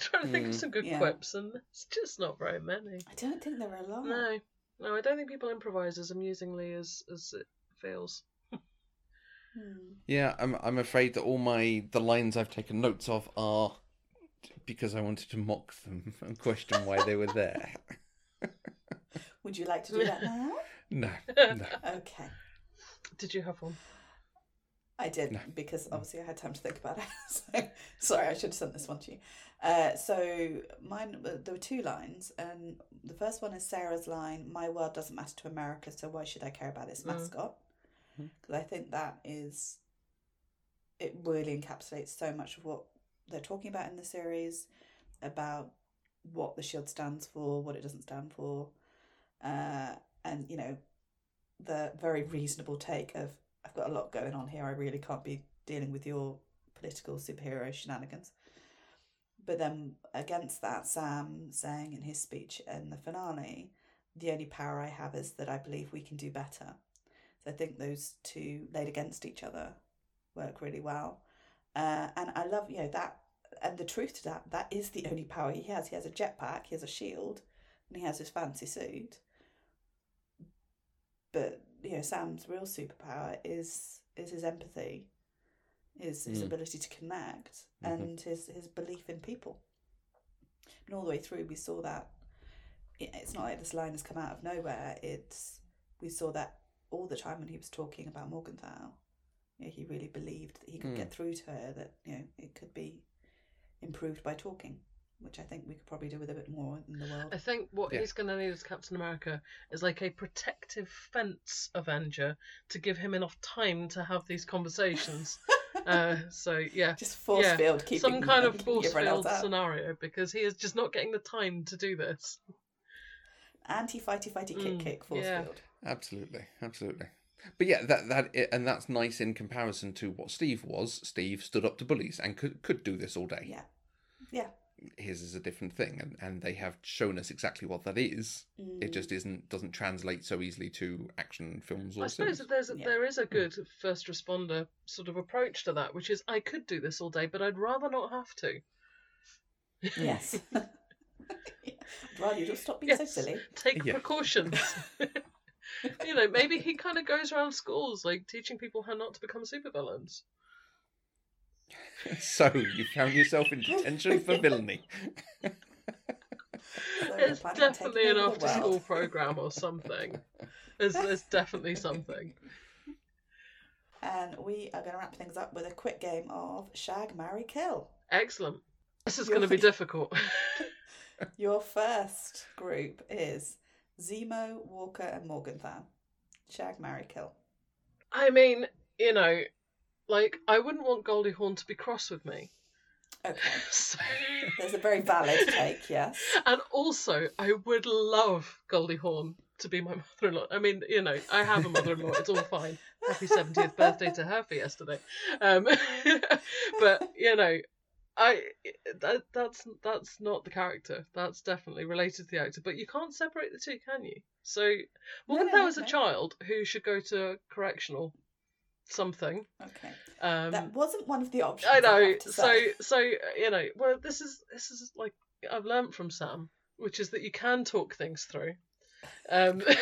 trying to think of Mm. some good Yeah. quips, and it's just not very many. I don't think there are a lot. No, no, I don't think people improvise as amusingly as as it feels. Hmm. Yeah, I'm. I'm afraid that all my the lines I've taken notes of are because I wanted to mock them *laughs* and question why they were there. *laughs* Would you like to do that now? *laughs* No, no. Okay. Did you have one? I did No. because obviously I had time to think about it. So sorry, I should have sent this one to you. Uh, so mine, uh, there were two lines, and the first one is Sarah's line: "My world doesn't matter to America, so why should I care about its Mm. mascot?" Because I think that is, it really encapsulates so much of what they're talking about in the series, about what the shield stands for, what it doesn't stand for, uh, and you know, the very reasonable take of I've got a lot going on here. I really can't be dealing with your political superhero shenanigans. But then against that, Sam saying in his speech in the finale, the only power I have is that I believe we can do better. So I think those two laid against each other work really well. Uh, and I love, you know, that, and the truth to that, that is the only power he has. He has a jetpack, he has a shield, and he has his fancy suit. But, you know, Sam's real superpower is is his empathy, his his Mm. ability to connect, Mhm. and his his belief in people. And all the way through, we saw that. It's not like this line has come out of nowhere. It's we saw that all the time when he was talking about Morgenthau. You know, he really believed that he could Mm. get through to her. That you know it could be improved by talking, which I think we could probably do with a bit more in the world. I think what Yeah. he's going to need as Captain America is like a protective fence Avenger to give him enough time to have these conversations. *laughs* uh, so yeah, Just force yeah, field keeping some kind of *laughs* force everyone else field out. scenario because he is just not getting the time to do this. Anti fighty fighty kick Mm, kick force yeah. field. Absolutely, absolutely. But yeah, that that and that's nice in comparison to what Steve was. Steve stood up to bullies and could could do this all day. Yeah, yeah. His is a different thing, and, and they have shown us exactly what that is. Mm. It just isn't doesn't translate so easily to action films or I suppose series. that there's a, Yeah. there is a good first responder sort of approach to that, which is I could do this all day, but I'd rather not have to. Yes. *laughs* *laughs* I'd rather you just stop being so silly. Take Yeah. precautions. *laughs* *laughs* you know, maybe he kind of goes around schools like teaching people how not to become supervillains. *laughs* so you found yourself in detention for villainy. *laughs* It's we're planning on definitely an after school program or something. There's, there's definitely something. And we are going to wrap things up with a quick game of Shag, Marry, Kill. Excellent. This is You're going to be free. difficult. Your first group is Zemo, Walker, and Morgenthau. Shag, Marry, Kill. I mean, you know, like I wouldn't want Goldie Hawn to be cross with me. Okay. So... *laughs* *laughs* There's a very valid take, yes. And also, I would love Goldie Hawn to be my *laughs* mother-in-law. I mean, you know, I have a mother-in-law. It's all fine. Happy seventieth birthday to her for yesterday. Um, but you know, I that that's that's not the character. That's definitely related to the actor. But you can't separate the two, can you? So, what No, if no, there no, was a child who should go to correctional something? Okay. Um, that wasn't one of the options. I know. to So so you know, well, this is this is like I've learnt from Sam, which is that you can talk things through. Um, *laughs*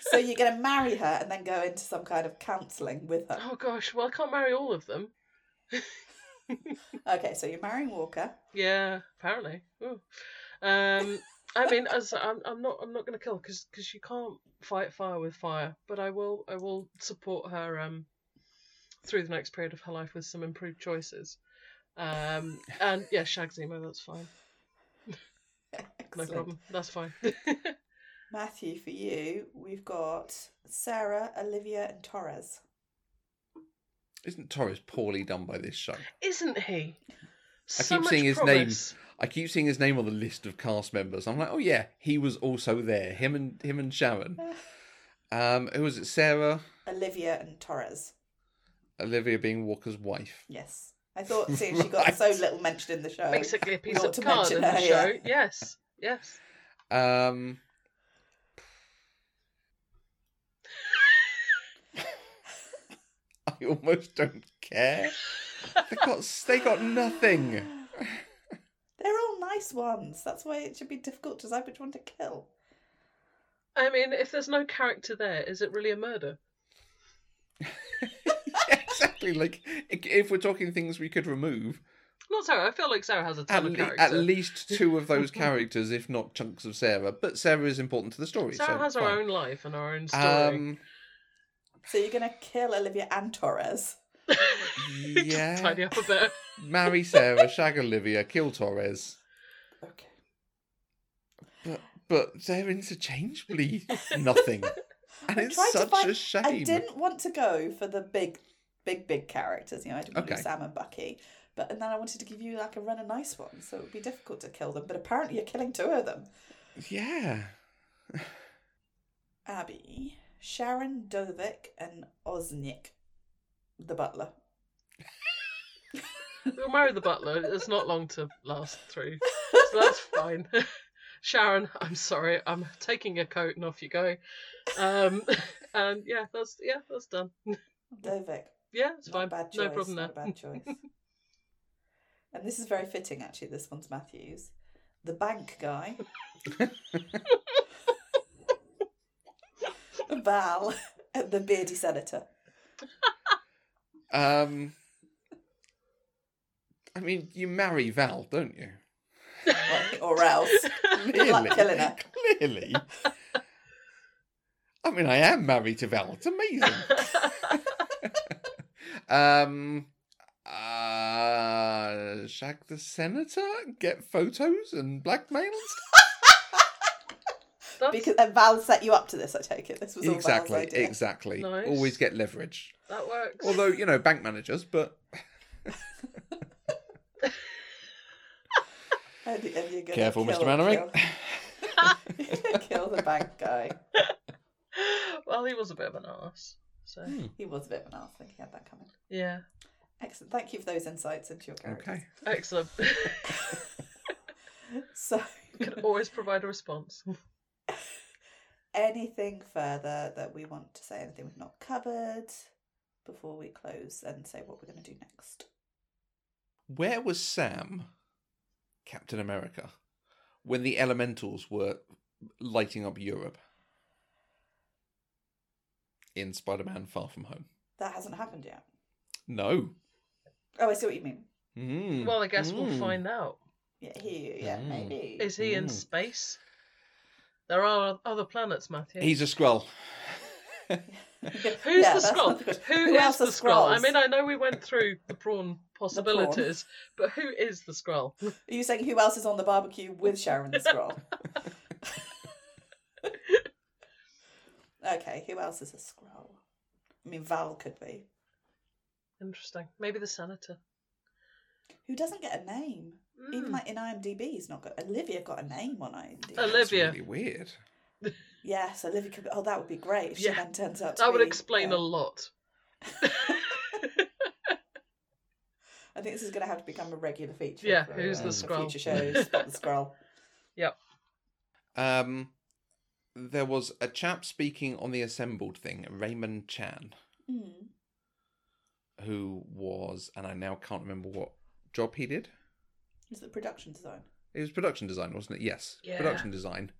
So you're going *laughs* to marry her and then go into some kind of counselling with her. oh gosh, well I can't marry all of them. *laughs* *laughs* Okay, so you're marrying Walker. Yeah, apparently. Ooh. Um, I mean, as I'm, I'm not, I'm not going to kill because because you can't fight fire with fire. But I will, I will support her um through the next period of her life with some improved choices. Um, and yeah, shag Zemo, that's fine, no problem, that's fine. *laughs* Matthew, for you, we've got Sarah, Olivia, and Torres. Isn't Torres poorly done by this show? Isn't he? I So keep much seeing his promise. name. I keep seeing his name on the list of cast members. I'm like, oh yeah, he was also there. Him and him and Sharon. Um, who was it? Sarah, Olivia and Torres. Olivia being Walker's wife. Yes. I thought, seeing she *laughs* got so little mentioned in the show. Basically, a piece ought of to card mention in the her, show. yeah. Yes, yes. Um, *laughs* I almost don't care. They got they got nothing. *laughs* They're all nice ones. That's why it should be difficult to decide which one to kill. I mean, if there's no character there, is it really a murder? *laughs* exactly. Like if we're talking things we could remove, Not Sarah. I feel like Sarah has a ton at, of le- character. at least two of those characters, if not chunks of Sarah. But Sarah is important to the story. Sarah so has her own life and her own story. Um, So you're going to kill Olivia and Torres. *laughs* Yeah. tidy up a bit. Marry Sarah, shag Olivia, kill Torres. Okay. But but they're interchangeably nothing. *laughs* And I it's such find- a shame. I didn't want to go for the big, big, big characters. You know, I didn't want to Okay. do Sam and Bucky. But and then I wanted to give you like a run a nice one, so it would be difficult to kill them. But apparently, you're killing two of them. Yeah. Abby, Sharon Dovik, and Oeznik, the butler. *laughs* We'll marry the butler. It's not long to last through, so that's *laughs* fine. *laughs* Sharon, I'm sorry. I'm taking a coat and off you go. Um, and yeah, that's yeah, that's done. Dovik. Yeah, it's Not fine. a bad choice. no problem not there. a bad choice. and this is very fitting, actually. This one's Matthews, the bank guy. Val, *laughs* the beardy senator. Um I mean, you marry Val, don't you? or else. Clearly. like killing her. Clearly. I mean, I am married to Val. It's amazing. *laughs* um, uh, shag the senator, get photos and blackmail and stuff. That's, Because and Val set you up to this, I take it. This was all Exactly, Val's idea. exactly. Nice. Always get leverage. that works. Although you know, bank managers, but *laughs* And, and you're careful, kill, Mr. Mannering. Kill, *laughs* *laughs* kill the bank guy. well, he was a bit of an ass. So Hmm, He was a bit of an ass. I think he had that coming. yeah, Excellent. Thank you for those insights into your characters. okay. excellent. So, you Can always provide a response. Anything further that we want to say? Anything we've not covered before we close and say what we're going to do next? Where was Sam, Captain America, when the Elementals were lighting up Europe in Spider-Man: Far From Home? That hasn't happened yet. No. Oh, I see what you mean. Mm. Well, I guess we'll Mm. find out. Yeah, he, yeah, Mm. maybe. Is he in Mm. space? There are other planets, Matthew. He's a Skrull. Who's Yeah, the that's Skrull? the. Who Who is the are Skrull? I mean, I know we went through the prawn possibilities, but who is the Skrull? Are you saying who else is on the barbecue with Sharon the Skrull? *laughs* okay, who else is a Skrull? I mean, Val could be. Interesting. Maybe the senator. Who doesn't get a name? Even Mm. like in IMDb, he's not got. Olivia got a name on IMDb. That's Olivia. really weird. *laughs* Yes, Olivia could. Oh, that would be great if she then turns out to That would be, explain uh, a lot. *laughs* I think this is going to have to become a regular feature. Yeah, for, who's uh, the Skrull? Future shows, Spot the Skrull. *laughs* Yep. Um, there was a chap speaking on the assembled thing, Raymond Chan, Mm. who was, and I now can't remember what job he did. Is it production design? It was production design, wasn't it? Yes, Yeah. production design.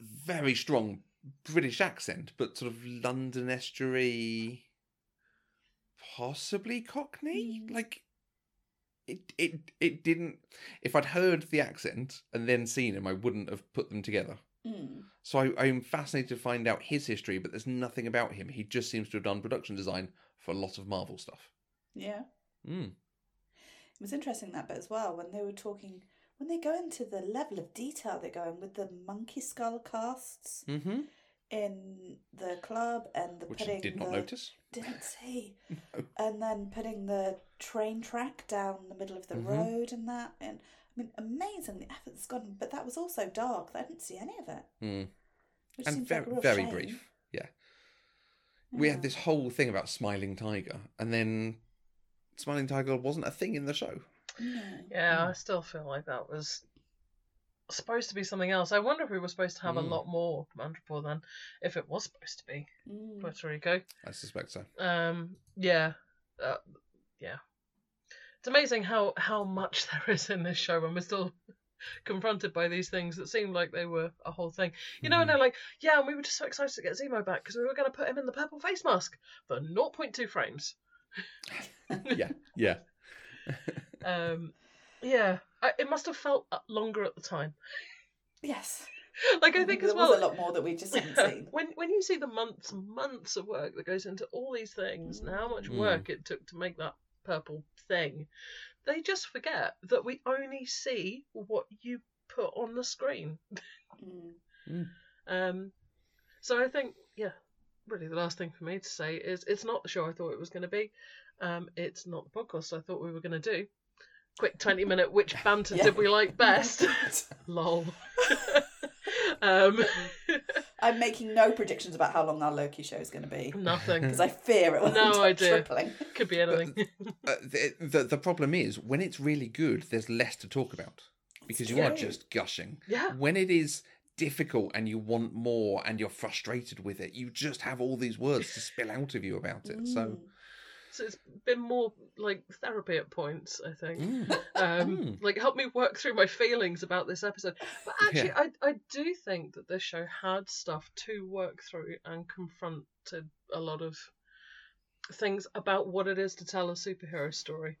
Very strong British accent, but sort of London estuary, possibly Cockney. Mm. Like it, it, it didn't. If I'd heard the accent and then seen him, I wouldn't have put them together. Mm. So I, I'm fascinated to find out his history, but there's nothing about him. He just seems to have done production design for a lot of Marvel stuff. Yeah. Mm. It was interesting that bit as well when they were talking when they go into the level of detail they go in with the monkey skull casts Mm-hmm. in the club and the Which putting did not the, notice. didn't see *laughs* No. and then putting the train track down the middle of the Mhm. road and that and I mean amazing the effort that's gone but that was also dark I didn't see any of it Mm. which And seems very, like very shame. brief. Yeah. We had this whole thing about Smiling Tiger, and then Smiling Tiger wasn't a thing in the show. Yeah, Hmm. I still feel like that was supposed to be something else. I wonder if we were supposed to have a Mm. lot more Madripoor than if it was supposed to be Mm. Puerto Rico. I suspect so. Um, yeah, uh, yeah. It's amazing how how much *laughs* there is in this show, and we're still *laughs* confronted by these things that seemed like they were a whole thing. You know, and Mhm. they're like, yeah, and we were just so excited to get Zemo back because we were going to put him in the purple face mask for 0.2 frames. *laughs* yeah, yeah. *laughs* Um, yeah, I, it must have felt uh, longer at the time. yes Like I think there as well, was a lot more that we just haven't *laughs* seen when when you see the months months of work that goes into all these things and how much Mm. work it took to make that purple thing, they just forget that we only see what you put on the screen. Mm. Um, so I think, yeah, really the last thing for me to say is it's not the show I thought it was going to be. Um, it's not the podcast I thought we were going to do. Quick twenty minute which *laughs* banter Yeah. did we like *laughs* best? Lol. *laughs* um, I'm making no predictions about how long our Loki show is going to be nothing. because I fear it will No end up idea. tripling. Could be anything. Uh, the, the the problem is when it's really good, there's less to talk about because you are true. just gushing. yeah. When it is difficult and you want more and you're frustrated with it, you just have all these words to spill out of you about it. So. Mm. So it's been more like therapy at points, I think. Mm. Um, Mm. Like help me work through my feelings about this episode. But actually, Yeah. I I do think that this show had stuff to work through and confronted a lot of things about what it is to tell a superhero story,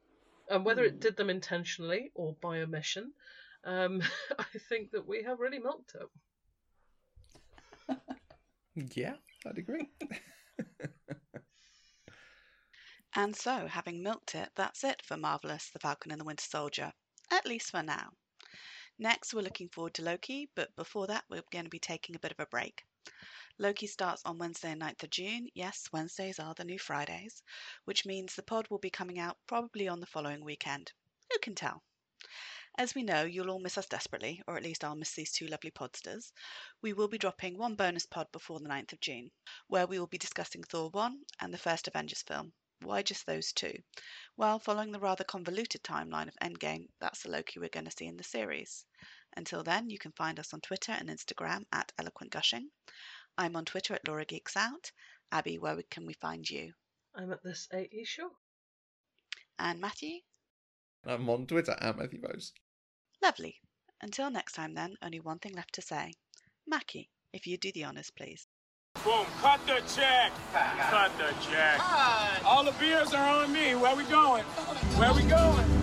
and whether it Mm. did them intentionally or by omission. Um, *laughs* I think that we have really milked it. *laughs* Yeah, I'd agree. *laughs* And so, having milked it, that's it for Marvelous, The Falcon and the Winter Soldier, at least for now. Next, we're looking forward to Loki, but before that, we're going to be taking a bit of a break. Loki starts on Wednesday, 9th of June. Yes, Wednesdays are the new Fridays, which means the pod will be coming out probably on the following weekend. Who can tell? As we know, you'll all miss us desperately, or at least I'll miss these two lovely podsters. We will be dropping one bonus pod before the 9th of June, where we will be discussing Thor 1 and the first Avengers film. Why just those two? Well, following the rather convoluted timeline of Endgame, that's the Loki we're going to see in the series. Until then, you can find us on Twitter and Instagram at Eloquent Gushing. I'm on Twitter at Laura Geeks Out. Abby, where can we find you? I'm at this AE show. And Matthew? I'm on Twitter at Matthew Bose. Lovely. Until next time, then, only one thing left to say. Mackie, if you do the honours, please. Boom, cut the check. Cut the check. All the beers are on me. Where we going? Where we going?